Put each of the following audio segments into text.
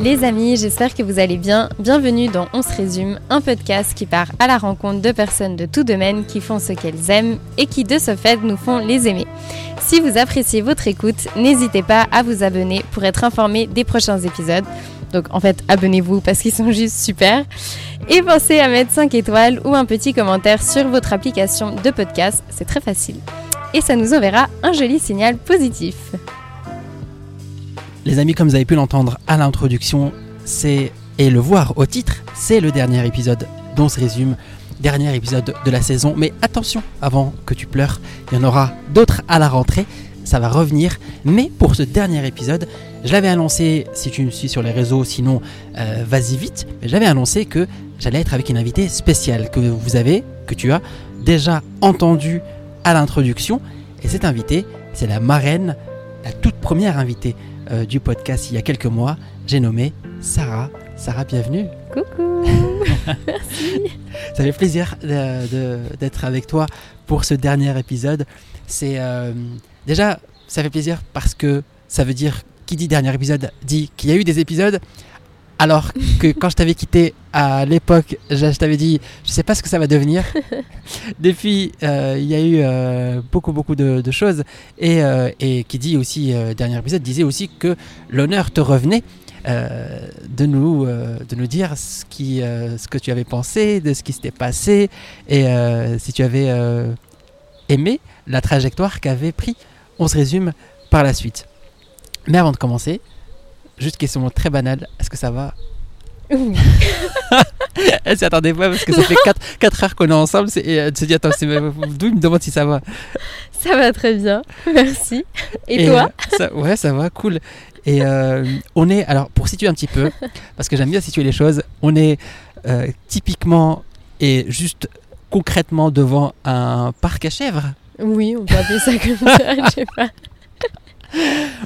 Les amis, j'espère que vous allez bien. Bienvenue dans On se résume, un podcast qui part à la rencontre de personnes de tout domaine qui font ce qu'elles aiment et qui de ce fait nous font les aimer. Si vous appréciez votre écoute, n'hésitez pas à vous abonner pour être informé des prochains épisodes. Donc en fait, abonnez-vous parce qu'ils sont juste super. Et pensez à mettre 5 étoiles ou un petit commentaire sur votre application de podcast, c'est très facile. Et ça nous enverra un joli signal positif. Les amis, comme vous avez pu l'entendre à l'introduction, c'est et le voir au titre, c'est le dernier épisode dont se résume dernier épisode de la saison. Mais attention, avant que tu pleures, il y en aura d'autres à la rentrée. Ça va revenir. Mais pour ce dernier épisode, je l'avais annoncé, si tu me suis sur les réseaux, sinon euh, vas-y vite. J'avais annoncé que j'allais être avec une invitée spéciale que vous avez, que tu as déjà entendu à l'introduction. Et cette invitée, c'est la marraine, la toute première invitée euh, du podcast il y a quelques mois. J'ai nommé Sarah. Sarah, bienvenue. Coucou Merci Ça fait plaisir d'être avec toi pour ce dernier épisode. C'est euh, déjà, ça fait plaisir parce que ça veut dire qui dit dernier épisode dit qu'il y a eu des épisodes. Alors que quand je t'avais quitté à l'époque, je, t'avais dit, je sais pas ce que ça va devenir. Depuis, euh, il y a eu euh, beaucoup, beaucoup de, choses. Et, et, qui dit aussi, dernier épisode, disait aussi que l'honneur te revenait. de, nous, de nous dire ce, qui, ce que tu avais pensé, de ce qui s'était passé, et si tu avais aimé la trajectoire qu'avait pris. On se résume par la suite. Mais avant de commencer, juste question très banale, est-ce que ça va Oui. Elle s'y attendait pas parce que ça fait 4, heures qu'on est ensemble et elle se dit attends, d'où il me demande si ça va Ça va très bien, merci. Et, toi ça, Ouais, ça va, cool. Et euh, on est, alors pour situer un petit peu, parce que j'aime bien situer les choses, on est euh, typiquement et juste concrètement devant un parc à chèvres. Oui, on peut appeler ça comme ça, je sais pas.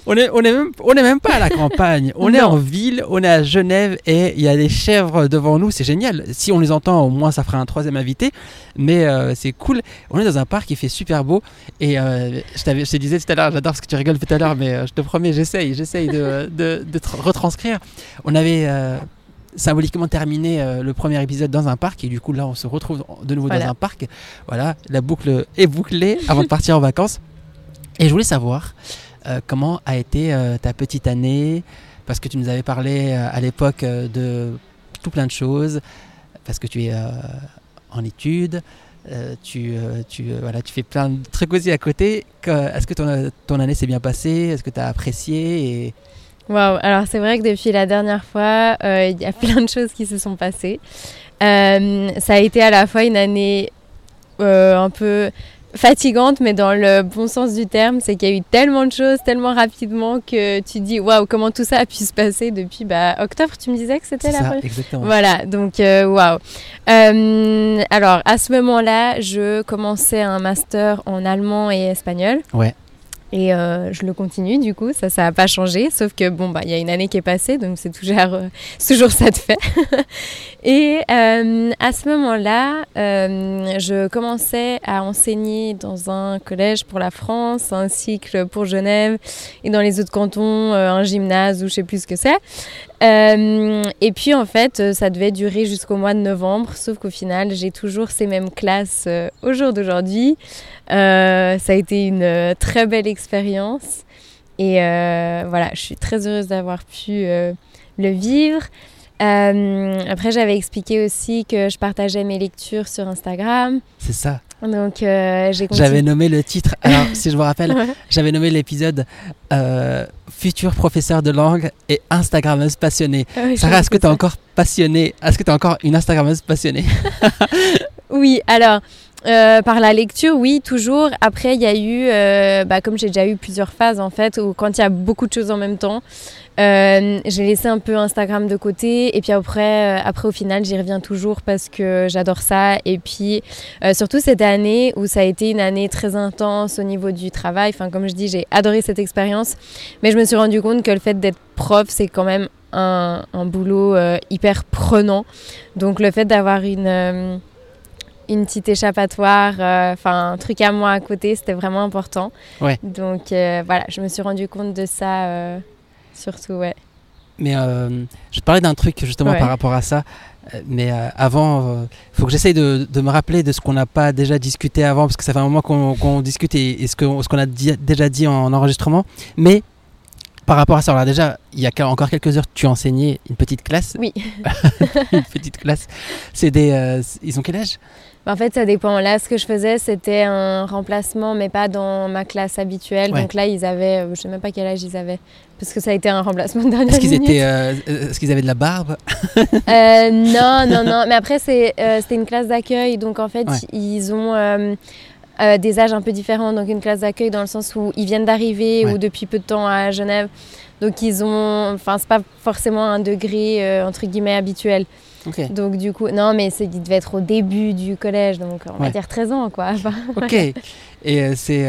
On est, on, est même, on est même pas à la campagne, on est en ville, on est à Genève et il y a des chèvres devant nous, c'est génial. Si on les entend, au moins ça fera un troisième invité, mais euh, c'est cool. On est dans un parc qui fait super beau et euh, je, je, te disais tout à l'heure, j'adore ce que tu rigoles tout à l'heure, mais euh, je te promets, j'essaye, j'essaye de, de, de retranscrire. On avait symboliquement terminé le premier épisode dans un parc et du coup là on se retrouve de nouveau dans un parc. Voilà, la boucle est bouclée avant de partir en vacances. Et je voulais savoir comment a été ta petite année? Parce que tu nous avais parlé à l'époque de tout plein de choses parce que tu es en études. tu, tu, voilà, tu fais plein de trucs aussi à côté. Est-ce que ton, ton année s'est bien passée? Est-ce que tu as apprécié? Et, alors c'est vrai que depuis la dernière fois, euh, il y a plein de choses qui se sont passées. Euh, ça a été à la fois une année euh, un peu fatigante, mais dans le bon sens du terme, c'est qu'il y a eu tellement de choses, tellement rapidement que tu dis waouh, comment tout ça a pu se passer depuis bah, octobre, tu me disais que c'était la ça, exactement. Voilà, donc waouh. alors à ce moment-là, je commençais un master en allemand et espagnol. Ouais. Et euh, je le continue du coup, ça, ça n'a pas changé, sauf que bon, bah, il y a une année qui est passée, donc c'est toujours, euh, toujours ça de fait. et euh, à ce moment-là, euh, je commençais à enseigner dans un collège pour la France, un cycle pour Genève, et dans les autres cantons, euh, un gymnase ou je sais plus ce que c'est. Euh, et puis en fait, ça devait durer jusqu'au mois de novembre, sauf qu'au final, j'ai toujours ces mêmes classes au jour d'aujourd'hui. Euh, ça a été une euh, très belle expérience. Et euh, voilà, je suis très heureuse d'avoir pu le vivre. après, j'avais expliqué aussi que je partageais mes lectures sur Instagram. C'est ça. Donc, euh, j'ai J'avais nommé le titre, alors si je me rappelle, ouais. j'avais nommé l'épisode euh, Futur professeur de langue et Instagrammeuse passionnée. Ah oui, Sarah, est-ce que tu es encore passionnée? Est-ce que tu es encore une Instagrammeuse passionnée? Oui, alors. Euh, par la lecture, oui, toujours. Après, il y a eu, euh, bah, comme j'ai déjà eu plusieurs phases en fait, où quand il y a beaucoup de choses en même temps, euh, j'ai laissé un peu Instagram de côté. Et puis après, euh, après au final, j'y reviens toujours parce que j'adore ça. Et puis, euh, surtout cette année où ça a été une année très intense au niveau du travail. Enfin, comme je dis, j'ai adoré cette expérience. Mais je me suis rendu compte que le fait d'être prof, c'est quand même un, un boulot hyper prenant. Donc, le fait d'avoir une une petite échappatoire, enfin euh, un truc à moi à côté, c'était vraiment important. Ouais. Donc euh, voilà, je me suis rendu compte de ça euh, surtout, ouais. Mais je parlais d'un truc justement par rapport à ça. Mais avant, il faut que j'essaye de, me rappeler de ce qu'on n'a pas déjà discuté avant, parce que ça fait un moment qu'on discute et, ce qu'on ce qu'on a déjà dit en enregistrement. Mais par rapport à ça, alors déjà, il y a encore quelques heures, tu enseignais une petite classe. Oui. une petite classe. C'est des, euh, ils ont quel âge? Bah, En fait, ça dépend. Là, ce que je faisais, c'était un remplacement, mais pas dans ma classe habituelle. Donc là, ils avaient, euh, je sais même pas quel âge ils avaient, parce que ça a été un remplacement de dernière Est-ce qu'ils étaient, euh, est-ce qu'ils avaient de la barbe? Non, non, non. Mais après, c'est, c'était une classe d'accueil, donc en fait, ils ont euh, des âges un peu différents, donc une classe d'accueil dans le sens où ils viennent d'arriver ou depuis peu de temps à Genève. Donc ils ont, enfin c'est pas forcément un degré euh, entre guillemets habituel. Donc du coup, non mais il devait être au début du collège, donc on va dire 13 ans quoi. ok. Et euh, c'est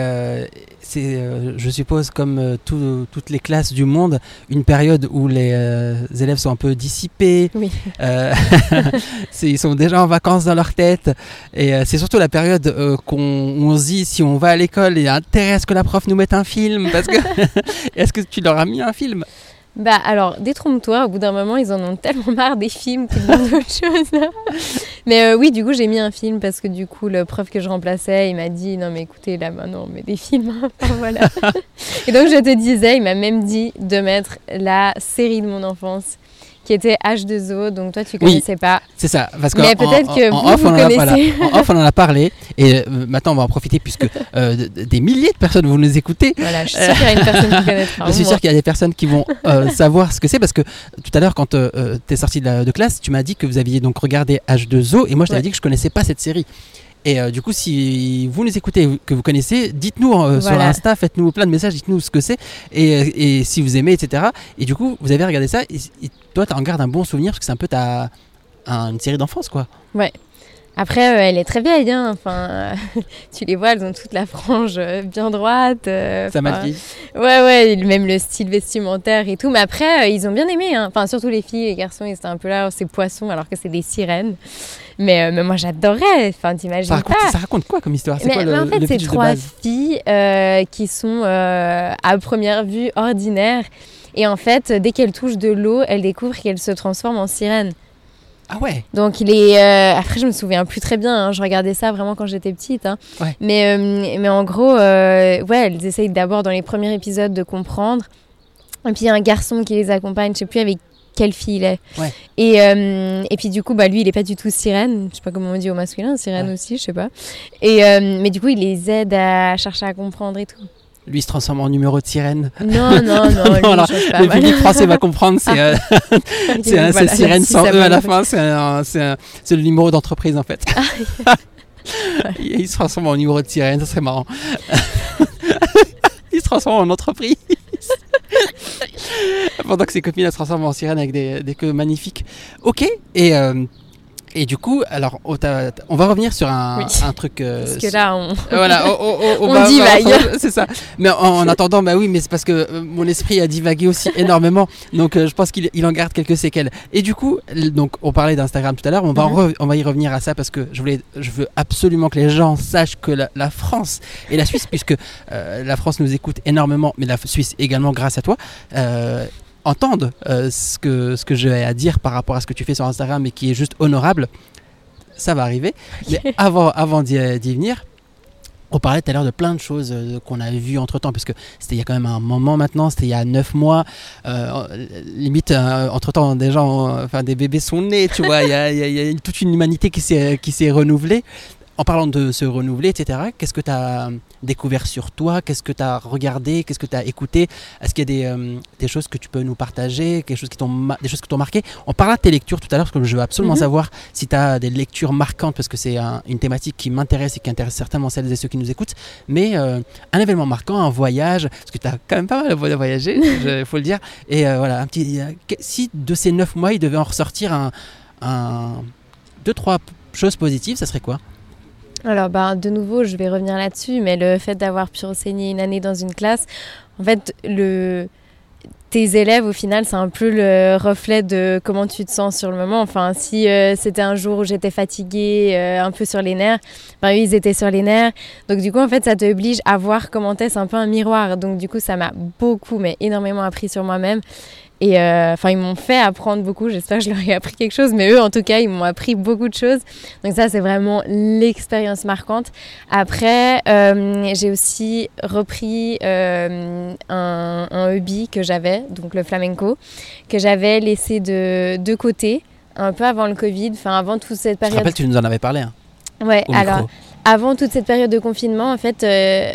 c'est, euh, je suppose, comme euh, toutes les classes du monde, une période où les euh, élèves sont un peu dissipés. Oui. ils sont déjà en vacances dans leur tête. Et c'est surtout la période qu'on se dit si on va à l'école, il y a intérêt à ce que la prof nous mette un film. Parce que est-ce que tu leur as mis un film? Bah alors, détrompe-toi, au bout d'un moment, ils en ont tellement marre des films qu'ils demandent autre chose. mais euh, oui, du coup, j'ai mis un film parce que du coup, le prof que je remplaçais, il m'a dit non mais écoutez, là maintenant, mais des films, hein, voilà. Et donc, je te disais, il m'a même dit de mettre la série de mon enfance qui était H2O, donc toi tu connaissais pas. C'est ça, parce que mais peut-être que en, off, on connaissez. En, off, on en a parlé, et euh, maintenant on va en profiter puisque euh, des milliers de personnes vont nous écouter. Voilà, je suis sûre qu'il y a une personne qui connaîtra. Je suis sûre qu'il y a des personnes qui vont euh, savoir ce que c'est, parce que tout à l'heure quand tu es sorti de, de, classe, tu m'as dit que vous aviez donc regardé H2O, et moi je t'avais dit que je connaissais pas cette série. Et euh, du coup, si vous nous écoutez, que vous connaissez, dites-nous euh, sur Insta, faites-nous plein de messages, dites-nous ce que c'est et, euh, et, si vous aimez, etc. Et du coup, vous avez regardé ça et, toi, tu en gardes un bon souvenir parce que c'est un peu ta, une série d'enfance, quoi. Ouais. Après, elle est très vieille, hein. enfin, tu les vois, elles ont toute la frange bien droite. ça m'a dit. Ouais, ouais, même le style vestimentaire et tout. Mais après, ils ont bien aimé, hein. enfin, surtout les filles, les garçons, ils étaient un peu là, ces poissons, alors que c'est des sirènes. Mais, euh, mais moi, j'adorais. Enfin, t'imagines ça, ça raconte quoi comme histoire? Mais, En fait, c'est trois filles euh, qui sont euh, à première vue ordinaires. Et en fait, dès qu'elles touchent de l'eau, elles découvrent qu'elles se transforment en sirènes. Ah ouais. Donc il est. après, je me souviens plus très bien. Hein. je regardais ça vraiment quand j'étais petite. Hein. Ouais. Mais, mais en gros, ouais, elles essayent d'abord dans les premiers épisodes de comprendre. Et puis il y a un garçon qui les accompagne. Je sais plus avec quelle fille il est. Et, euh, et puis du coup, bah, lui, il est pas du tout sirène. Je sais pas comment on dit au masculin, sirène aussi, je sais pas. Et, euh, mais du coup, il les aide à chercher à comprendre et tout. Lui, il se transforme en numéro de sirène. Non, non, non. non le public français va comprendre. C'est euh, c'est sirène sans E à la fin. C'est le numéro d'entreprise, en fait. Ah, il se transforme en numéro de sirène, ça serait marrant. il se transforme en entreprise. Pendant que ses copines se transforment en sirène avec des, des queues magnifiques. Ok, et euh, et du coup, alors, on, va revenir sur un, un truc. Euh, parce que là, on. Voilà, on, divague. C'est ça. Mais en, attendant, bah oui, mais c'est parce que euh, mon esprit a divagué aussi énormément. Donc, euh, je pense qu'il il en garde quelques séquelles. Et du coup, donc, on parlait d'Instagram tout à l'heure. On, va mhm. on va y revenir à ça parce que je, voulais, je veux absolument que les gens sachent que la, France et la Suisse, puisque la France nous écoute énormément, mais la Suisse également grâce à toi entendent euh, ce, que, ce que j'ai à dire par rapport à ce que tu fais sur Instagram et qui est juste honorable, ça va arriver. Mais avant, avant d'y venir, on parlait tout à l'heure de plein de choses euh, qu'on avait vues entre temps, parce que c'était il y a quand même un moment maintenant, c'était il y a neuf mois. Euh, limite, entre temps, des gens, enfin des bébés sont nés, tu vois. Il y, y, a toute une humanité qui s'est renouvelée en parlant de se renouveler, etc., qu'est-ce que tu as découvert sur toi? Qu'est-ce que tu as regardé? Qu'est-ce que tu as écouté? Est-ce qu'il y a des, euh, des, choses que tu peux nous partager? Quelque chose qui Des choses qui t'ont marqué? On parlera de tes lectures tout à l'heure, parce que je veux absolument mhm. savoir si tu as des lectures marquantes, parce que c'est une thématique qui m'intéresse et qui intéresse certainement celles et ceux qui nous écoutent. Mais euh, un événement marquant, un voyage, parce que tu as quand même pas mal voyagé, il faut le dire. Et euh, voilà, un petit, si de ces neuf mois, il devait en ressortir un, un deux, trois choses positives, ça serait quoi? Alors, bah, de nouveau, je vais revenir là-dessus, mais le fait d'avoir pu enseigner une année dans une classe, en fait, le... tes élèves, au final, c'est un peu le reflet de comment tu te sens sur le moment. Enfin, si euh, c'était un jour où j'étais fatiguée, euh, un peu sur les nerfs, ben, eux, ils étaient sur les nerfs. Donc, du coup, en fait, ça t'oblige à voir comment t'es. C'est un peu un miroir. Donc, du coup, ça m'a beaucoup, mais énormément appris sur moi-même. Et enfin, ils m'ont fait apprendre beaucoup. J'espère que je leur ai appris quelque chose, mais eux, en tout cas, ils m'ont appris beaucoup de choses. Donc ça, c'est vraiment l'expérience marquante. Après, j'ai aussi repris un, un hobby que j'avais, donc le flamenco, que j'avais laissé de, de côté un peu avant le Covid, enfin avant toute cette période. Je rappelle, tu nous en avais parlé. Hein, ouais, alors avant toute cette période de confinement, en fait, euh,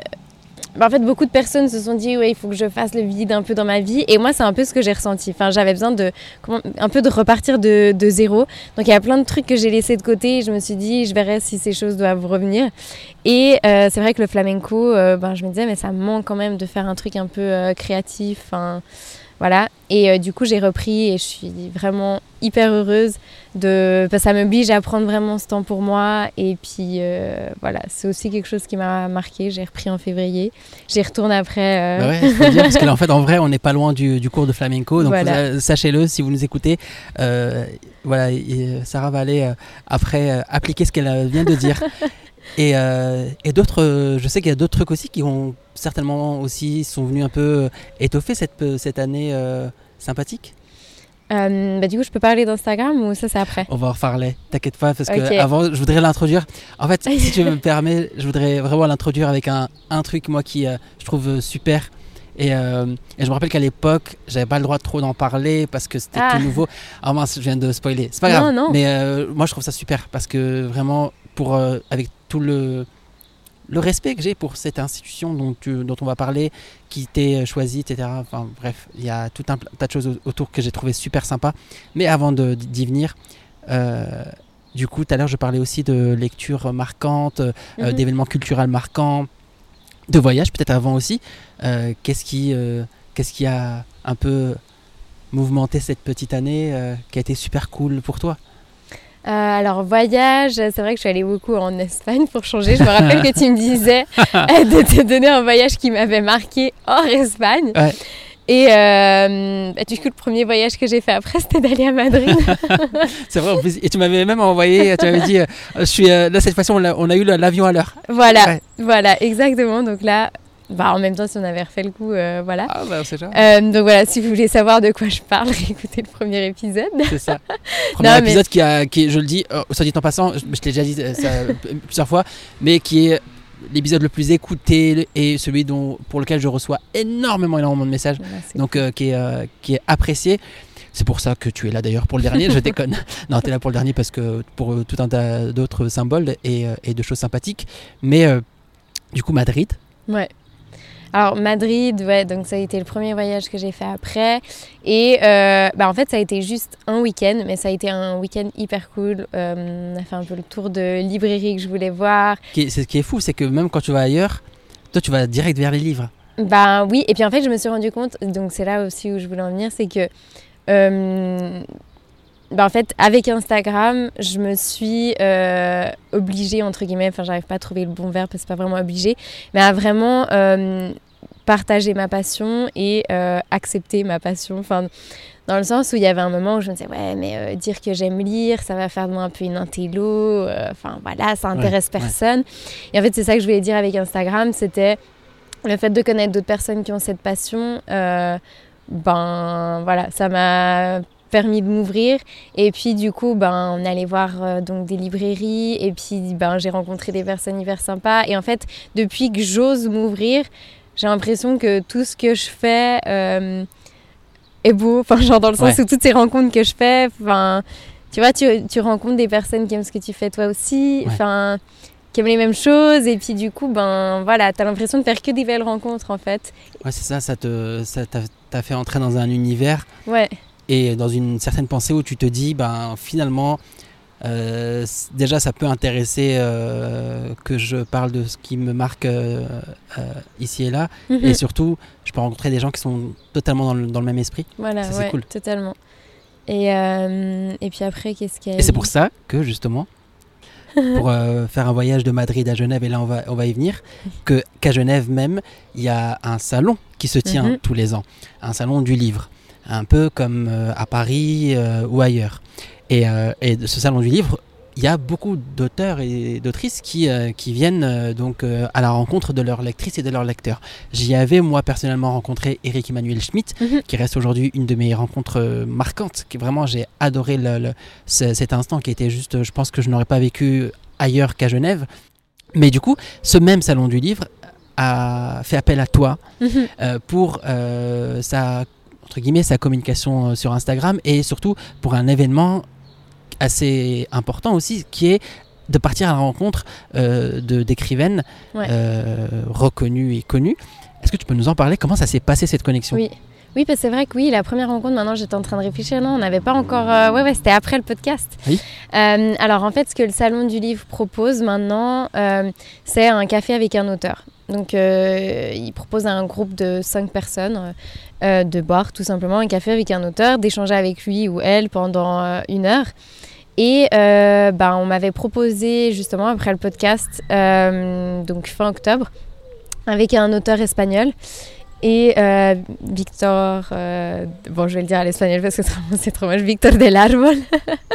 en fait, beaucoup de personnes se sont dit, ouais, il faut que je fasse le vide un peu dans ma vie. Et moi, c'est un peu ce que j'ai ressenti. Enfin, j'avais besoin de, un peu de repartir de, zéro. Donc, il y a plein de trucs que j'ai laissés de côté. Je me suis dit, je verrai si ces choses doivent revenir. Et euh, c'est vrai que le flamenco, euh, ben, je me disais, mais ça me manque quand même de faire un truc un peu créatif. Enfin, voilà. Et euh, du coup, j'ai repris et je suis vraiment hyper heureuse. De... ça m'oblige à prendre vraiment ce temps pour moi. Et puis, euh, voilà, c'est aussi quelque chose qui m'a marqué. J'ai repris en février. J'y retourne après. Euh. Bah ouais, faut dire, parce que en fait, en vrai, on n'est pas loin du, du, cours de flamenco. Donc, sachez-le, si vous nous écoutez. voilà, Sarah va aller après appliquer ce qu'elle vient de dire. Et, et d'autres, je sais qu'il y a d'autres trucs aussi qui ont certainement aussi sont venus un peu étoffer cette, cette année euh, sympathique euh, bah, du coup, je peux parler d'Instagram ou ça c'est après? On va en reparler, t'inquiète pas, parce que avant, je voudrais l'introduire. En fait, si tu me permets, je voudrais vraiment l'introduire avec un, un, truc, moi, qui euh, je trouve super. Et, et, je me rappelle qu'à l'époque, j'avais pas le droit de trop d'en parler parce que c'était tout ah. nouveau. Ah mince, je viens de spoiler. C'est pas grave. Non, non. Mais moi, je trouve ça super parce que vraiment, pour, avec tout le le respect que j'ai pour cette institution dont, dont on va parler, qui t'est choisi, etc. Enfin bref, il y a tout un tas de choses autour que j'ai trouvé super sympa. Mais avant d'y venir, euh, du coup, tout à l'heure, je parlais aussi de lectures marquantes, euh, mhm. d'événements culturels marquants, de voyages peut-être avant aussi. Euh, qu'est-ce qui, qu'est-ce qui a un peu mouvementé cette petite année qui a été super cool pour toi? Euh, alors voyage, c'est vrai que je suis allée beaucoup en Espagne pour changer. Je me rappelle que tu me disais de te donner un voyage qui m'avait marqué hors Espagne. Et euh, bah, du coup, le premier voyage que j'ai fait après, c'était d'aller à Madrid. c'est vrai, en plus. Et tu m'avais même envoyé, tu m'avais dit, euh, je suis, là, cette fois-ci, on a, on a eu l'avion à l'heure. Voilà, voilà, exactement. Donc là, bah, en même temps, si on avait refait le coup, euh, voilà. Ah, bah, c'est euh, donc voilà, si vous voulez savoir de quoi je parle, écoutez le premier épisode. C'est ça. Premier épisode qui, a, qui je le dis, euh, soit dit en passant, je, je t'ai déjà dit ça plusieurs fois, mais qui est l'épisode le plus écouté et celui dont, pour lequel je reçois énormément, énormément de messages, donc qui, est, qui est apprécié. C'est pour ça que tu es là d'ailleurs pour le dernier, je déconne. Non, tu es là pour le dernier parce que pour tout un tas d'autres symboles et, et, de choses sympathiques. Mais du coup, Madrid. Ouais. Alors Madrid, ouais, donc ça a été le premier voyage que j'ai fait après. Et euh, bah, en fait, ça a été juste un week-end, mais ça a été un week-end hyper cool. Euh, on a fait un peu le tour de librairie que je voulais voir. Ce qui est fou, c'est que même quand tu vas ailleurs, toi tu vas direct vers les livres. Bah oui, et puis en fait, je me suis rendu compte, donc c'est là aussi où je voulais en venir, c'est que. Euh, bah en fait, avec Instagram, je me suis euh, obligée, entre guillemets, enfin, j'arrive pas à trouver le bon verbe parce que c'est pas vraiment obligée, mais à vraiment euh, partager ma passion et euh, accepter ma passion. Enfin, dans le sens où il y avait un moment où je me disais, ouais, mais dire que j'aime lire, ça va faire de moi un peu une intello, enfin voilà, ça intéresse personne. Et en fait, c'est ça que je voulais dire avec Instagram, c'était le fait de connaître d'autres personnes qui ont cette passion. ben voilà, ça m'a permis de m'ouvrir. Et puis du coup, ben, on allait voir euh, donc des librairies et puis ben, j'ai rencontré des personnes hyper sympas. Et en fait, depuis que j'ose m'ouvrir, j'ai l'impression que tout ce que je fais euh, est beau. Enfin, genre dans le sens où toutes ces rencontres que je fais, enfin, tu vois, tu, tu, rencontres des personnes qui aiment ce que tu fais toi aussi. Enfin. qui aiment les mêmes choses et puis du coup ben voilà t'as l'impression de faire que des belles rencontres en fait ouais c'est ça ça te ça t'a fait entrer dans un univers ouais et dans une certaine pensée où tu te dis, ben, finalement, euh, déjà ça peut intéresser euh, que je parle de ce qui me marque euh, ici et là. Mhm. Et surtout, je peux rencontrer des gens qui sont totalement dans le, dans le même esprit. Voilà, c'est cool. totalement. Et, et puis après, qu'est-ce qu'il y a Et c'est pour ça que justement, pour faire un voyage de Madrid à Genève, et là on va, on va y venir, qu'à Genève même, il y a un salon qui se tient mhm. tous les ans, un salon du livre un peu comme euh, à Paris euh, ou ailleurs. Et, euh, et, ce salon du livre, il y a beaucoup d'auteurs et d'autrices qui, qui viennent donc à la rencontre de leurs lectrices et de leurs lecteurs. J'y avais moi personnellement rencontré Eric Emmanuel Schmitt, Mhm. qui reste aujourd'hui une de mes rencontres marquantes. Qui vraiment j'ai adoré le- le- ce- cet instant qui était juste, je pense que je n'aurais pas vécu ailleurs qu'à Genève. Mais du coup, ce même salon du livre a fait appel à toi Mhm. euh, pour euh, sa entre guillemets sa communication euh, sur Instagram et surtout pour un événement assez important aussi qui est de partir à la rencontre euh, d'écrivaines Ouais. euh, reconnues et connues. Est-ce que tu peux nous en parler? Comment ça s'est passé cette connexion? Oui. Oui, parce que c'est vrai que oui, la première rencontre, maintenant j'étais en train de réfléchir, non, on n'avait pas encore... euh, ouais, ouais, c'était après le podcast. Oui. Euh, alors en fait, ce que le Salon du Livre propose maintenant, euh, c'est un café avec un auteur. Donc euh, il propose à un groupe de cinq personnes euh, euh, de boire tout simplement un café avec un auteur, d'échanger avec lui ou elle pendant une heure. Et ben, on m'avait proposé justement après le podcast, donc fin octobre, avec un auteur espagnol. Et euh, Victor, euh, bon je vais le dire à l'espagnol parce que c'est trop- moche, Victor del Árbol.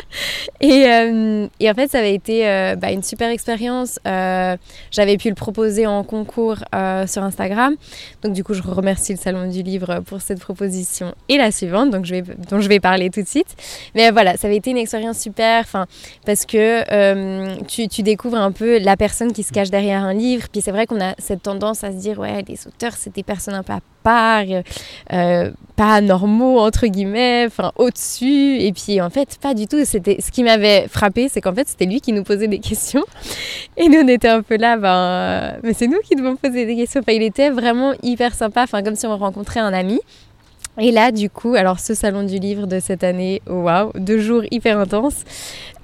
et, euh, et en fait ça avait été bah, une super expérience. J'avais pu le proposer en concours sur Instagram. Donc du coup je remercie le Salon du Livre pour cette proposition et la suivante donc dont je vais parler tout de suite. Mais voilà, ça avait été une expérience super parce que tu, découvres un peu la personne qui se cache derrière un livre. Puis c'est vrai qu'on a cette tendance à se dire ouais les auteurs c'est des personnes un peu part, euh, pas normaux entre guillemets, enfin au-dessus. Et puis en fait pas du tout. C'était ce qui m'avait frappé, c'est qu'en fait c'était lui qui nous posait des questions et nous on était un peu là, ben euh, mais c'est nous qui devons poser des questions. Enfin il était vraiment hyper sympa, enfin comme si on rencontrait un ami. Et là, du coup, alors ce salon du livre de cette année, waouh, deux jours hyper intenses.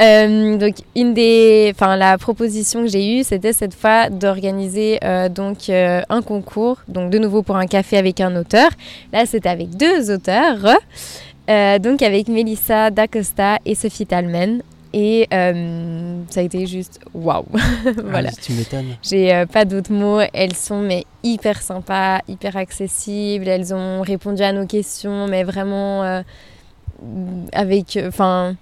Euh, donc une des, enfin la proposition que j'ai eue, c'était cette fois d'organiser euh, donc euh, un concours, donc de nouveau pour un café avec un auteur. Là, c'était avec deux auteurs, donc avec Melissa D'Acosta et Sophie Talman. Et euh, ça a été juste waouh, voilà. Ah, tu m'étonnes. J'ai euh, pas d'autres mots. Elles sont mais hyper sympas, hyper accessibles. Elles ont répondu à nos questions, mais vraiment euh, avec, enfin,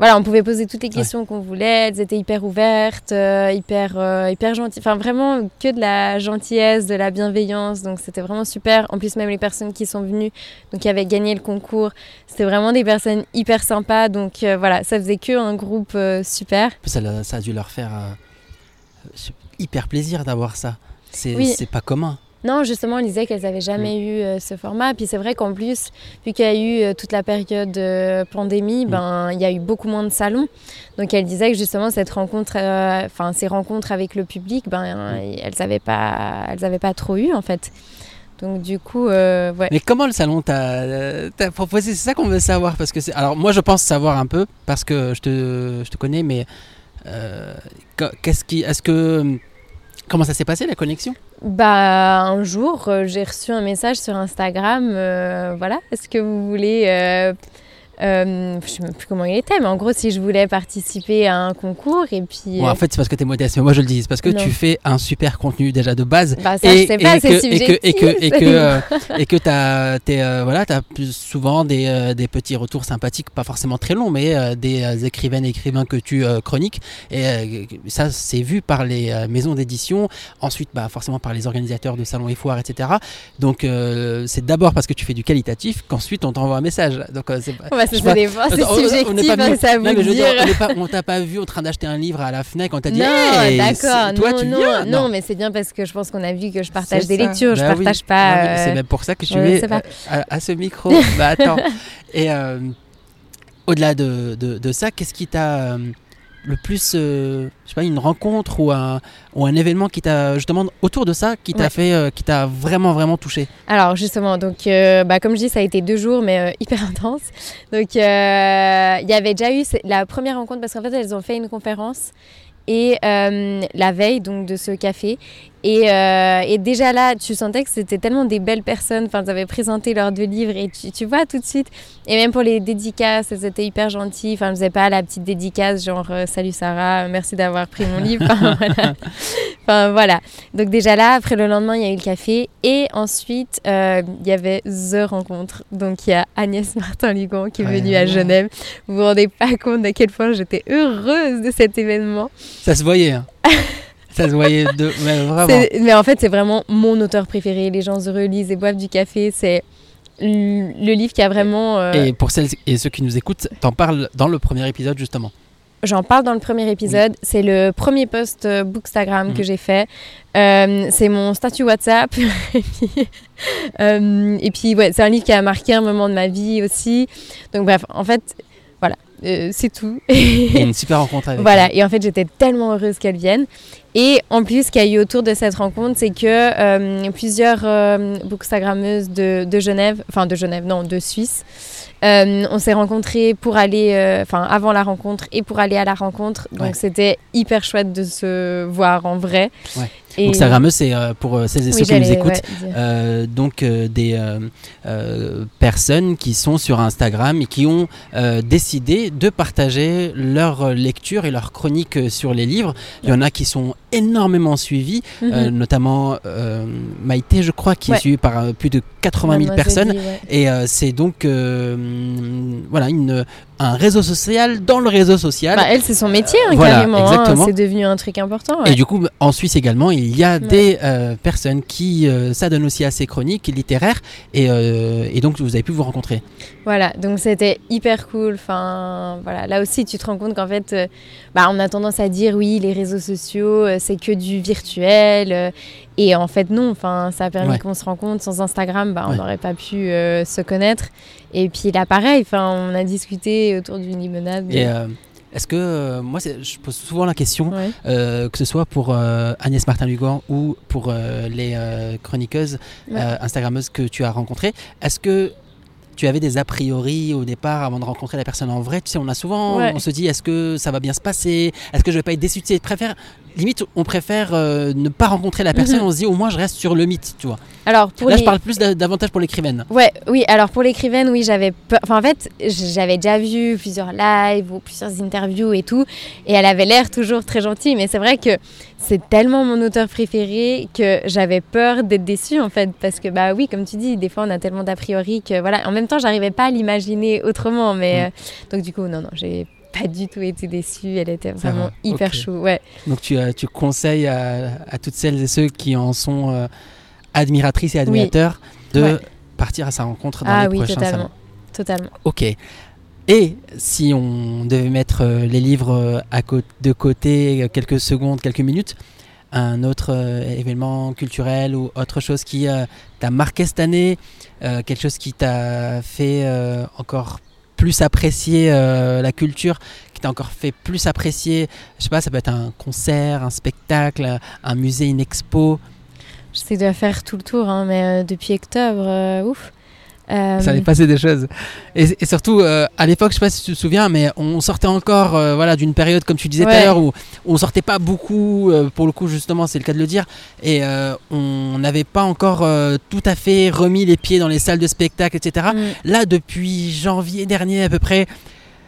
voilà, on pouvait poser toutes les questions qu'on voulait. Elles étaient hyper ouvertes, euh, hyper, euh, hyper gentilles. Enfin, vraiment que de la gentillesse, de la bienveillance. Donc, c'était vraiment super. En plus, même les personnes qui sont venues, donc qui avaient gagné le concours, c'était vraiment des personnes hyper sympas. Donc, euh, voilà, ça faisait que un groupe super. Ça, ça a dû leur faire hyper plaisir d'avoir ça. C'est Oui. c'est pas commun. Non, justement, on disait qu'elles n'avaient jamais Mm. eu euh, ce format. Puis c'est vrai qu'en plus, vu qu'il y a eu euh, toute la période de pandémie, Mm. ben, il y a eu beaucoup moins de salons. Donc elle disait que justement, cette rencontre, euh, enfin ces rencontres avec le public, ben, euh, elles n'avaient pas, elles avaient pas trop eu en fait. Donc du coup, euh, ouais. Mais comment le salon t'a euh, proposé? C'est ça qu'on veut savoir. Parce que alors moi je pense savoir un peu parce que je te, je te connais, mais euh, qu- qu'est-ce qui, est-ce que comment ça s'est passé la connexion? Bah, un jour, euh, j'ai reçu un message sur Instagram. euh, voilà, est-ce que vous voulez. Euh, euh, je sais même plus comment il était, mais en gros, si je voulais participer à un concours, et puis. Bon, euh, En fait c'est parce que t'es modeste, mais moi je le dis, c'est parce que Non. tu fais un super contenu déjà de base. bah, ça, je sais pas, c'est que, et que et que et que euh, et que t'as t'es, euh, voilà plus souvent des, euh, des petits retours sympathiques pas forcément très longs mais euh, des euh, écrivaines et écrivains que tu euh, chroniques et euh, ça c'est vu par les euh, maisons d'édition ensuite bah forcément par les organisateurs de salons et foires etc donc euh, c'est d'abord parce que tu fais du qualitatif qu'ensuite on t'envoie un message donc euh, c'est pas- Pas. c'est n'est subjectif, pas hein, ça vous Non, mais je veux dire, on pas- t'a pas vu en train d'acheter un livre à la Fnac on t'a dit Non, Hey, d'accord, c'est- toi non, tu non, viens non, mais c'est bien parce que je pense qu'on a vu que je partage C'est des ça. lectures, je Bah oui. partage pas. Oui, euh, C'est même pour ça que je c'est pas- à, ce micro. bah attends. Et euh, au-delà de, de- de ça, qu'est-ce qui t'a euh, le plus, euh, je sais pas, une rencontre ou un, ou un événement qui t'a justement autour de ça, qui t'a Ouais. fait, euh, qui t'a vraiment vraiment touché? Alors justement, donc euh, bah, comme je dis, ça a été deux jours, mais euh, hyper intense. Donc il y avait déjà eu la première rencontre parce qu'en fait elles ont fait une conférence et euh, la veille donc de ce café Et, euh, et, déjà là, tu sentais que c'était tellement des belles personnes. Enfin, ils avaient présenté leurs deux livres et tu, tu, vois tout de suite. Et même pour les dédicaces, c'était hyper gentil. Enfin, je faisais pas la petite dédicace genre euh, Salut Sarah, merci d'avoir pris mon livre. Enfin voilà. enfin voilà. Donc déjà là, après le lendemain, il y a eu le café. Et ensuite, euh, il y avait The Rencontre. Donc il y a Agnès Martin-Lugan qui est venue à Genève. Vous vous rendez pas compte à quel point j'étais heureuse de cet événement. Ça se voyait. Hein. Ça se voyait de... mais, vraiment. mais en fait, c'est vraiment mon auteur préféré. Les gens heureux lisent et boivent du café. C'est le livre qui a vraiment. Euh, et pour celles et ceux qui nous écoutent, t'en parles dans le premier épisode justement. J'en parle dans le premier épisode. C'est le premier post euh, Bookstagram mm. que j'ai fait. Euh, c'est mon statut WhatsApp. et puis, et puis ouais, c'est un livre qui a marqué un moment de ma vie aussi. Donc bref, en fait, voilà, c'est tout. Et une super rencontre avec Voilà, et en fait, j'étais tellement heureuse qu'elle vienne. Et en plus, ce qu'il y a eu autour de cette rencontre, c'est que euh, plusieurs euh, bookstagrammeuses de, de, Genève, enfin de Genève, non, de Suisse, euh, on s'est rencontrés pour aller, euh, enfin avant la rencontre et pour aller à la rencontre. Donc c'était hyper chouette de se voir en vrai. Ouais. Et... Donc Sagrameux, c'est euh, pour euh, celles et ceux qui nous écoutent, ouais, donc des personnes qui sont sur Instagram et qui ont décidé de partager leur lecture et leur chronique sur les livres. Il y en a qui sont énormément suivis, mm -hmm. notamment Maïté, je crois, qui est suivie par plus de 80 000 personnes. Dit, et c'est donc voilà, une, un réseau social dans le réseau social. Bah, elle, c'est son métier, hein, voilà, carrément. Hein, c'est devenu un truc important. Ouais. Et du coup, en Suisse également, il y a ouais. des euh, personnes qui euh, s'adonnent aussi à ces chroniques littéraires. Et, euh, et, donc, vous avez pu vous rencontrer. Voilà, donc c'était hyper cool. Enfin, voilà, là aussi, tu te rends compte qu'en fait, euh, bah, on a tendance à dire oui, les réseaux sociaux, euh, c'est que du virtuel. Et en fait, non. Enfin, ça a permis ouais. qu'on se rencontre. Sans Instagram, bah, on n'aurait pas pu se connaître. Et puis là, pareil, on a discuté autour d'une limonade. Et euh, est-ce que, euh, moi, je pose souvent la question, ouais. euh, que ce soit pour euh, Agnès Martin-Lugan ou pour euh, les chroniqueuses. Instagrammeuses que tu as rencontrées, est-ce que tu avais des a priori au départ avant de rencontrer la personne en vrai? Tu sais, on a souvent, ouais. on se dit, est-ce que ça va bien se passer? Est-ce que je vais pas être déçu Tu sais, préfère, limite, on préfère ne pas rencontrer la personne, mm -hmm. on se dit, au moins, je reste sur le mythe, tu vois. Alors, pour Là, les... je parle plus davantage pour l'écrivaine. Ouais, oui. Alors pour l'écrivaine, oui, j'avais peur. Enfin, en fait, j'avais déjà vu plusieurs lives ou plusieurs interviews et tout, et elle avait l'air toujours très gentille. Mais c'est vrai que c'est tellement mon auteur préféré que j'avais peur d'être déçue en fait, parce que bah oui, comme tu dis, des fois on a tellement d'a priori que voilà. En même temps, j'arrivais pas à l'imaginer autrement, mais mm. euh, donc du coup, non, non, j'ai pas du tout été déçue. Elle était vraiment hyper okay. chou. Ouais. Donc tu, euh, tu conseilles à, à, toutes celles et ceux qui en sont euh, admiratrices et admirateurs oui. de ouais. partir à sa rencontre dans ah, les oui, prochains totalement. salons. Totalement. Ok. Et si on devait mettre euh, les livres à de côté quelques secondes, quelques minutes, un autre euh, événement culturel ou autre chose qui euh, t'a marqué cette année, euh, quelque chose qui t'a fait encore plus apprécier euh, la culture, qui t'a encore fait plus apprécier, je sais pas, ça peut être un concert, un spectacle, un musée, une expo. J'essaie de faire tout le tour, hein, mais depuis octobre, ouf. Euh... Ça allait passer des choses. Et, et surtout, euh, à l'époque, je sais pas si tu te souviens, mais on sortait encore euh, voilà, d'une période, comme tu disais tout à l'heure, où on sortait pas beaucoup, euh, pour le coup, justement, c'est le cas de le dire, et on n'avait pas encore tout à fait remis les pieds dans les salles de spectacle, etc. Mm. Là, depuis janvier dernier à peu près,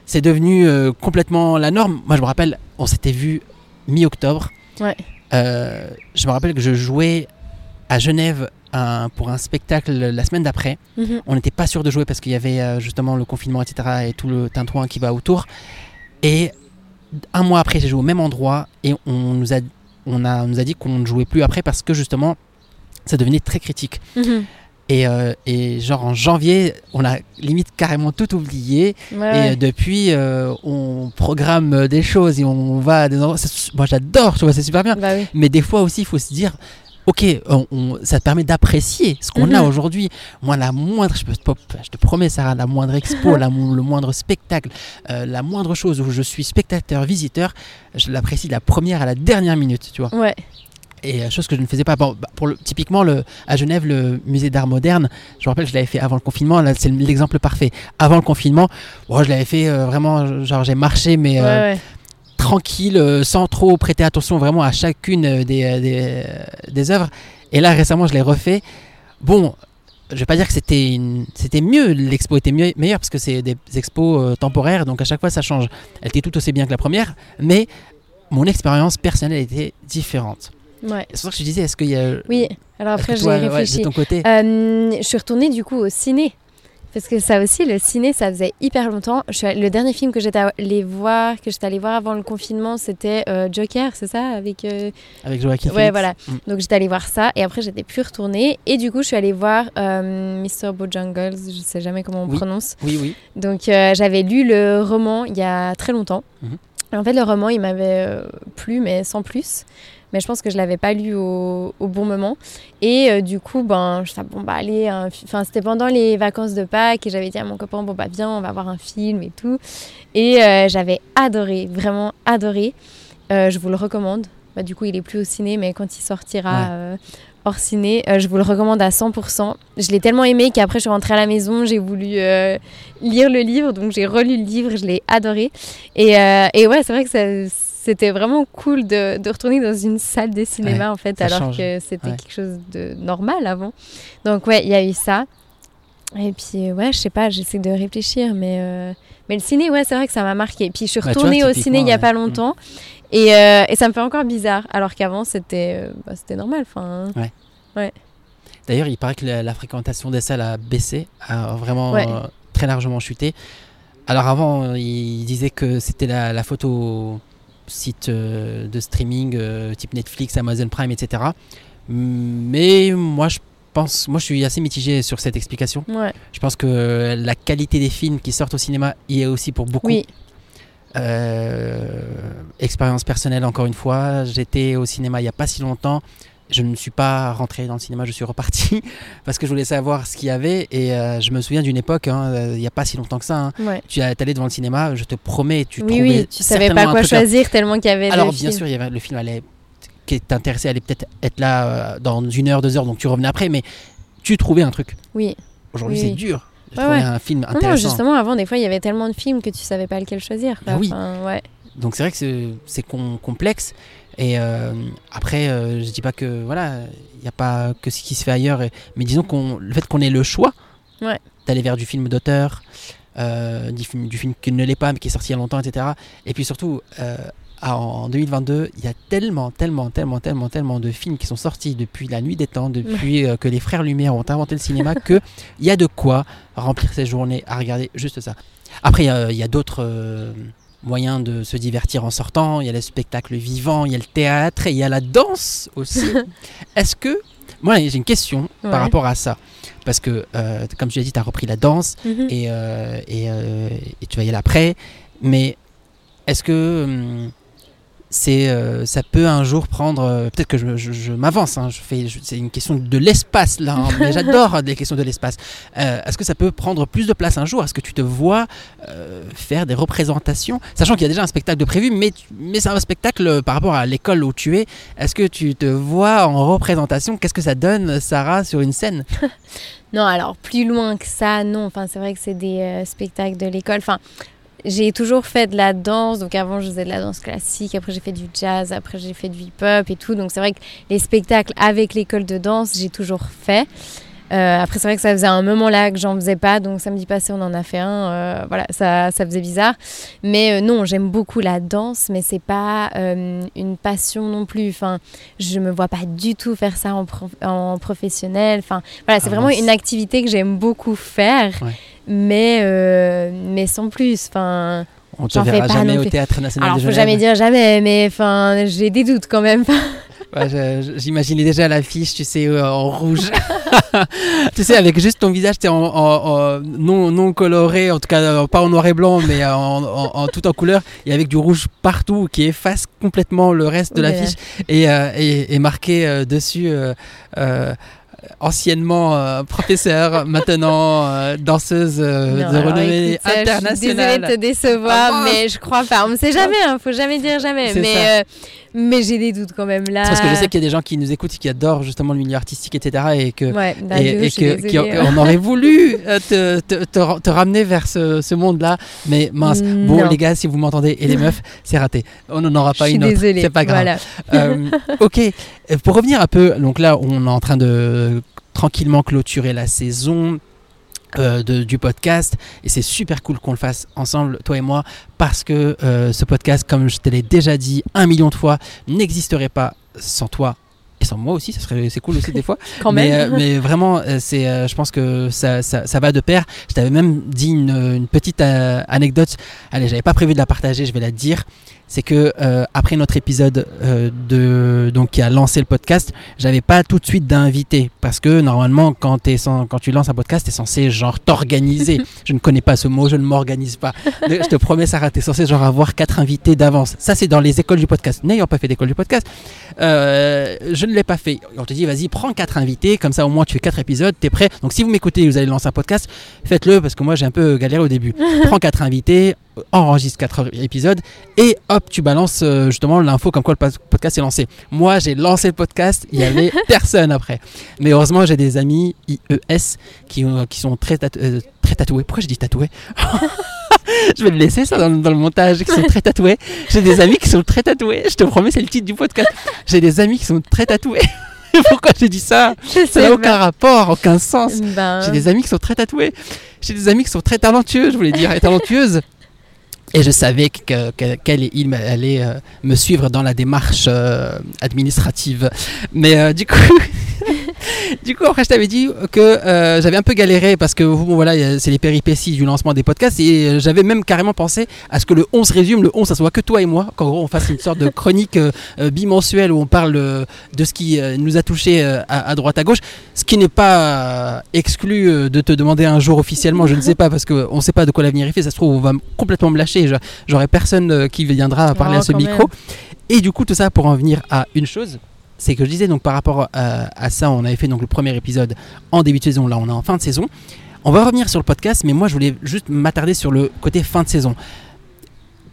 c'est devenu complètement la norme. Moi, je me rappelle, on s'était vu mi-octobre. Ouais. je me rappelle que je jouais à Genève un, pour un spectacle la semaine d'après. Mm -hmm. On n'était pas sûr de jouer parce qu'il y avait euh, justement le confinement, etc. et tout le tintouin qui va autour. Et un mois après, j'ai joué au même endroit et on nous a, on a, on nous a dit qu'on ne jouait plus après parce que justement, ça devenait très critique. Mm -hmm. Et, euh, et, genre en janvier, on a limite carrément tout oublié. Ouais. Et depuis, euh, on programme des choses et on va à des endroits. Moi, j'adore, tu vois, c'est super bien. Bah oui. Mais des fois aussi, il faut se dire, ok, on, on, ça te permet d'apprécier ce qu'on mm -hmm. a aujourd'hui. Moi, la moindre, je, peux, je, te promets, Sarah, la moindre expo, la, le moindre spectacle, euh, la moindre chose où je suis spectateur, visiteur, je l'apprécie de la première à la dernière minute, tu vois. Ouais. Et euh, chose que je ne faisais pas. Bon, bah, pour le, typiquement, le, à Genève, le musée d'art moderne, je me rappelle, je l'avais fait avant le confinement. Là, c'est l'exemple parfait. Avant le confinement, bon, je l'avais fait euh, vraiment, genre, j'ai marché, mais. Ouais, ouais tranquille, sans trop prêter attention vraiment à chacune des, des, des œuvres. Et là, récemment, je l'ai refait. Bon, je vais pas dire que c'était c'était mieux, l'expo était mieux, meilleure parce que c'est des expos temporaires, donc à chaque fois ça change. Elle était tout aussi bien que la première, mais mon expérience personnelle était différente. Ouais. C'est pour ça que je disais, est-ce qu'il y a. Oui, alors après j'ai réfléchi. de ton côté. Euh, je suis retournée du coup au ciné. Parce que ça aussi, le ciné, ça faisait hyper longtemps. Je suis le dernier film que j'étais allée voir, que j'étais allée voir avant le confinement, c'était euh, Joker, c'est ça Avec, euh... Avec Joaquin Ouais, voilà. Mm. Donc j'étais allée voir ça et après j'étais plus retournée. Et du coup, je suis allée voir euh, Mr. Bojangles, je sais jamais comment on prononce. Oui, oui. Donc euh, j'avais lu le roman il y a très longtemps. Mhm. En fait, le roman, il m'avait plu, mais sans plus. Mais je pense que je l'avais pas lu au, bon moment. Et euh, du coup, ben, je bon, bah, allez, enfin, c'était pendant les vacances de Pâques et j'avais dit à mon copain, bon, bah, viens, on va voir un film et tout. Et euh, j'avais adoré, vraiment adoré. je vous le recommande. Bah, du coup, il est plus au ciné, mais quand il sortira hors ciné. je vous le recommande à 100%. Je l'ai tellement aimé qu'après je suis rentrée à la maison, j'ai voulu lire le livre, donc j'ai relu le livre, je l'ai adoré. Et, et ouais, c'est vrai que c'était vraiment cool de, de, retourner dans une salle de cinéma en fait, alors que c'était quelque chose de normal avant. Donc ouais, il y a eu ça. Et puis ouais, je sais pas, j'essaie de réfléchir, mais, mais le ciné, ouais, c'est vrai que ça m'a marqué. Puis je suis bah, retournée au ciné il y a pas longtemps. Et, euh, et, ça me fait encore bizarre, alors qu'avant c'était euh, bah, c'était normal. Enfin, ouais. ouais. D'ailleurs, il paraît que la, fréquentation des salles a baissé, a vraiment euh, très largement chuté. Alors avant, il disait que c'était la, la, photo site de streaming type Netflix, Amazon Prime, etc. Mais moi, je pense, moi, je suis assez mitigé sur cette explication. Ouais. Je pense que la qualité des films qui sortent au cinéma y est aussi pour beaucoup. Oui. Euh, expérience personnelle encore une fois, j'étais au cinéma il n'y a pas si longtemps. Je ne suis pas rentré dans le cinéma, je suis reparti parce que je voulais savoir ce qu'il y avait. Et euh, je me souviens d'une époque, hein, euh, il n'y a pas si longtemps que ça. Hein. Tu allais devant le cinéma, je te promets, tu oui, oui, tu savais pas quoi choisir tellement qu'il y avait. Alors bien sûr, il y avait le film allait qui t'intéressait allait peut-être être là dans une heure, deux heures, donc tu revenais après, mais tu trouvais un truc. Oui. Aujourd'hui, c'est dur un film intéressant. Non, justement, avant, des fois, il y avait tellement de films que tu savais pas lequel choisir. Ah oui. ouais. Donc c'est vrai que c'est complexe. Et euh, après, euh, je dis pas que voilà, il n'y a pas que ce qui se fait ailleurs. mais disons qu'on le fait qu'on ait le choix ouais. d'aller vers du film d'auteur, euh, du, film, du film qui ne l'est pas mais qui est sorti il y a longtemps, etc. Et puis surtout, ah, en 2022, il y a tellement, tellement, tellement, tellement, tellement de films qui sont sortis depuis la nuit des temps, depuis euh, que les frères Lumière ont inventé le cinéma, qu'il y a de quoi remplir ses journées à regarder juste ça. Après, il y a, d'autres euh, moyens de se divertir en sortant. Il y a les spectacles vivants, il y a le théâtre et il y a la danse aussi. Est-ce que. Moi, j'ai une question par rapport à ça. Parce que, euh, comme tu l'as dit, tu as repris la danse mhm. et, et, et, tu vas y aller après. Mais est-ce que. C'est euh, ça peut un jour prendre euh, peut-être que je, m'avance hein, je fais c'est une question de l'espace là hein, mais j'adore des questions de l'espace. Euh, est-ce que ça peut prendre plus de place un jour? Est-ce que tu te vois faire des représentations? Sachant qu'il y a déjà un spectacle de prévu mais mais c'est un spectacle par rapport à l'école où tu es. Est-ce que tu te vois en représentation? Qu'est-ce que ça donne Sarah sur une scène? Non alors plus loin que ça non. Enfin c'est vrai que c'est des spectacles de l'école. Enfin j'ai toujours fait de la danse. Donc avant, je faisais de la danse classique. Après, j'ai fait du jazz. Après, j'ai fait du hip-hop et tout. Donc c'est vrai que les spectacles avec l'école de danse, j'ai toujours fait. Euh, après, c'est vrai que ça faisait un moment là que j'en faisais pas, donc samedi passé, on en a fait un. Euh, voilà, ça, ça faisait bizarre. Mais euh, non, j'aime beaucoup la danse, mais c'est pas une passion non plus. Enfin, je me vois pas du tout faire ça en, en professionnel. Enfin, voilà, c'est ah, vraiment une activité que j'aime beaucoup faire, mais, mais sans plus. Enfin. On te verra jamais au théâtre national Alors, de Genève. faut jamais dire jamais, mais enfin, j'ai des doutes quand même. J'imaginais déjà l'affiche, tu sais, euh, en rouge. tu sais, avec juste ton visage, tu en, non, non coloré, en tout cas euh, pas en noir et blanc, mais en, tout en couleur, et avec du rouge partout qui efface complètement le reste de l'affiche, et, euh, et, marqué dessus anciennement euh, professeure, maintenant euh, danseuse euh, de renommée internationale. Je suis désolée de te décevoir, ah, mais je crois pas. On ne sait jamais, hein, faut jamais dire jamais. Mais, mais j'ai des doutes quand même là. Parce que je sais qu'il y a des gens qui nous écoutent et qui adorent justement le milieu artistique, etc. Et que ouais, et, qu'on aurait voulu te, te, te, ramener vers ce, ce monde-là. Mais mince, bon les gars, si vous m'entendez, et les meufs, c'est raté. On n'en aura pas une autre. C'est pas grave. ok, pour revenir un peu, donc là on est en train de tranquillement clôturer la saison. Euh, du podcast et c'est super cool qu'on le fasse ensemble toi et moi parce que euh, ce podcast comme je te l'ai déjà dit un million de fois n'existerait pas sans toi et sans moi aussi, ça serait c'est cool aussi des fois. Quand mais, même. Euh, mais vraiment, c'est, je pense que ça, ça, ça, va de pair. Je t'avais même dit une, une petite anecdote. Allez, j'avais pas prévu de la partager, je vais la dire c'est que euh, après notre épisode euh, de donc qui a lancé le podcast, j'avais pas tout de suite d'invité parce que normalement quand es quand tu lances un podcast, tu es censé genre t'organiser. je ne connais pas ce mot, je ne m'organise pas. je te promets Sarah, tu es censé genre avoir quatre invités d'avance. Ça c'est dans les écoles du podcast. N'ayant pas fait d'école du podcast, euh, je ne l'ai pas fait. On te dit vas-y, prends quatre invités comme ça au moins tu fais quatre épisodes, tu es prêt. Donc si vous m'écoutez, vous allez lancer un podcast, faites-le parce que moi j'ai un peu galéré au début. prends quatre invités, enregistre 4 épisodes et hop, tu balances euh, justement l'info comme quoi le podcast est lancé. Moi, j'ai lancé le podcast, il y avait personne après. Mais heureusement, j'ai des amis IES qui, qui sont très, euh, très tatoués. Pourquoi je dis tatoués Je vais le laisser ça dans, le montage, qui sont très tatoués. J'ai des amis qui sont très tatoués. Je te promets, c'est le titre du podcast. J'ai des amis qui sont très tatoués. Pourquoi j'ai dit ça Ça n'a aucun rapport, aucun sens. Ben. J'ai des amis qui sont très tatoués. J'ai des amis qui sont très talentueux, je voulais dire, et talentueuses. Et je savais qu'elle allait euh, me suivre dans la démarche euh, administrative. Mais euh, du coup, du coup, après, je t'avais dit que euh, j'avais un peu galéré parce que bon, voilà, c'est les péripéties du lancement des podcasts et euh, j'avais même carrément pensé à ce que le 11 résume, le 11 ça soit que toi et moi, qu'en gros on fasse une sorte de chronique euh, bimensuelle où on parle de ce qui nous a touché à, droite à gauche, ce qui n'est pas exclu de te demander un jour officiellement, je ne sais pas parce qu'on ne sait pas de quoi l'avenir est fait, ça se trouve on va complètement me lâcher, j'aurai personne qui viendra parler à ce micro. Et du coup tout ça pour en venir à une chose c'est que je disais donc par rapport euh, à, ça, on avait fait donc le premier épisode en début de saison, là on est en fin de saison. On va revenir sur le podcast, mais moi je voulais juste m'attarder sur le côté fin de saison.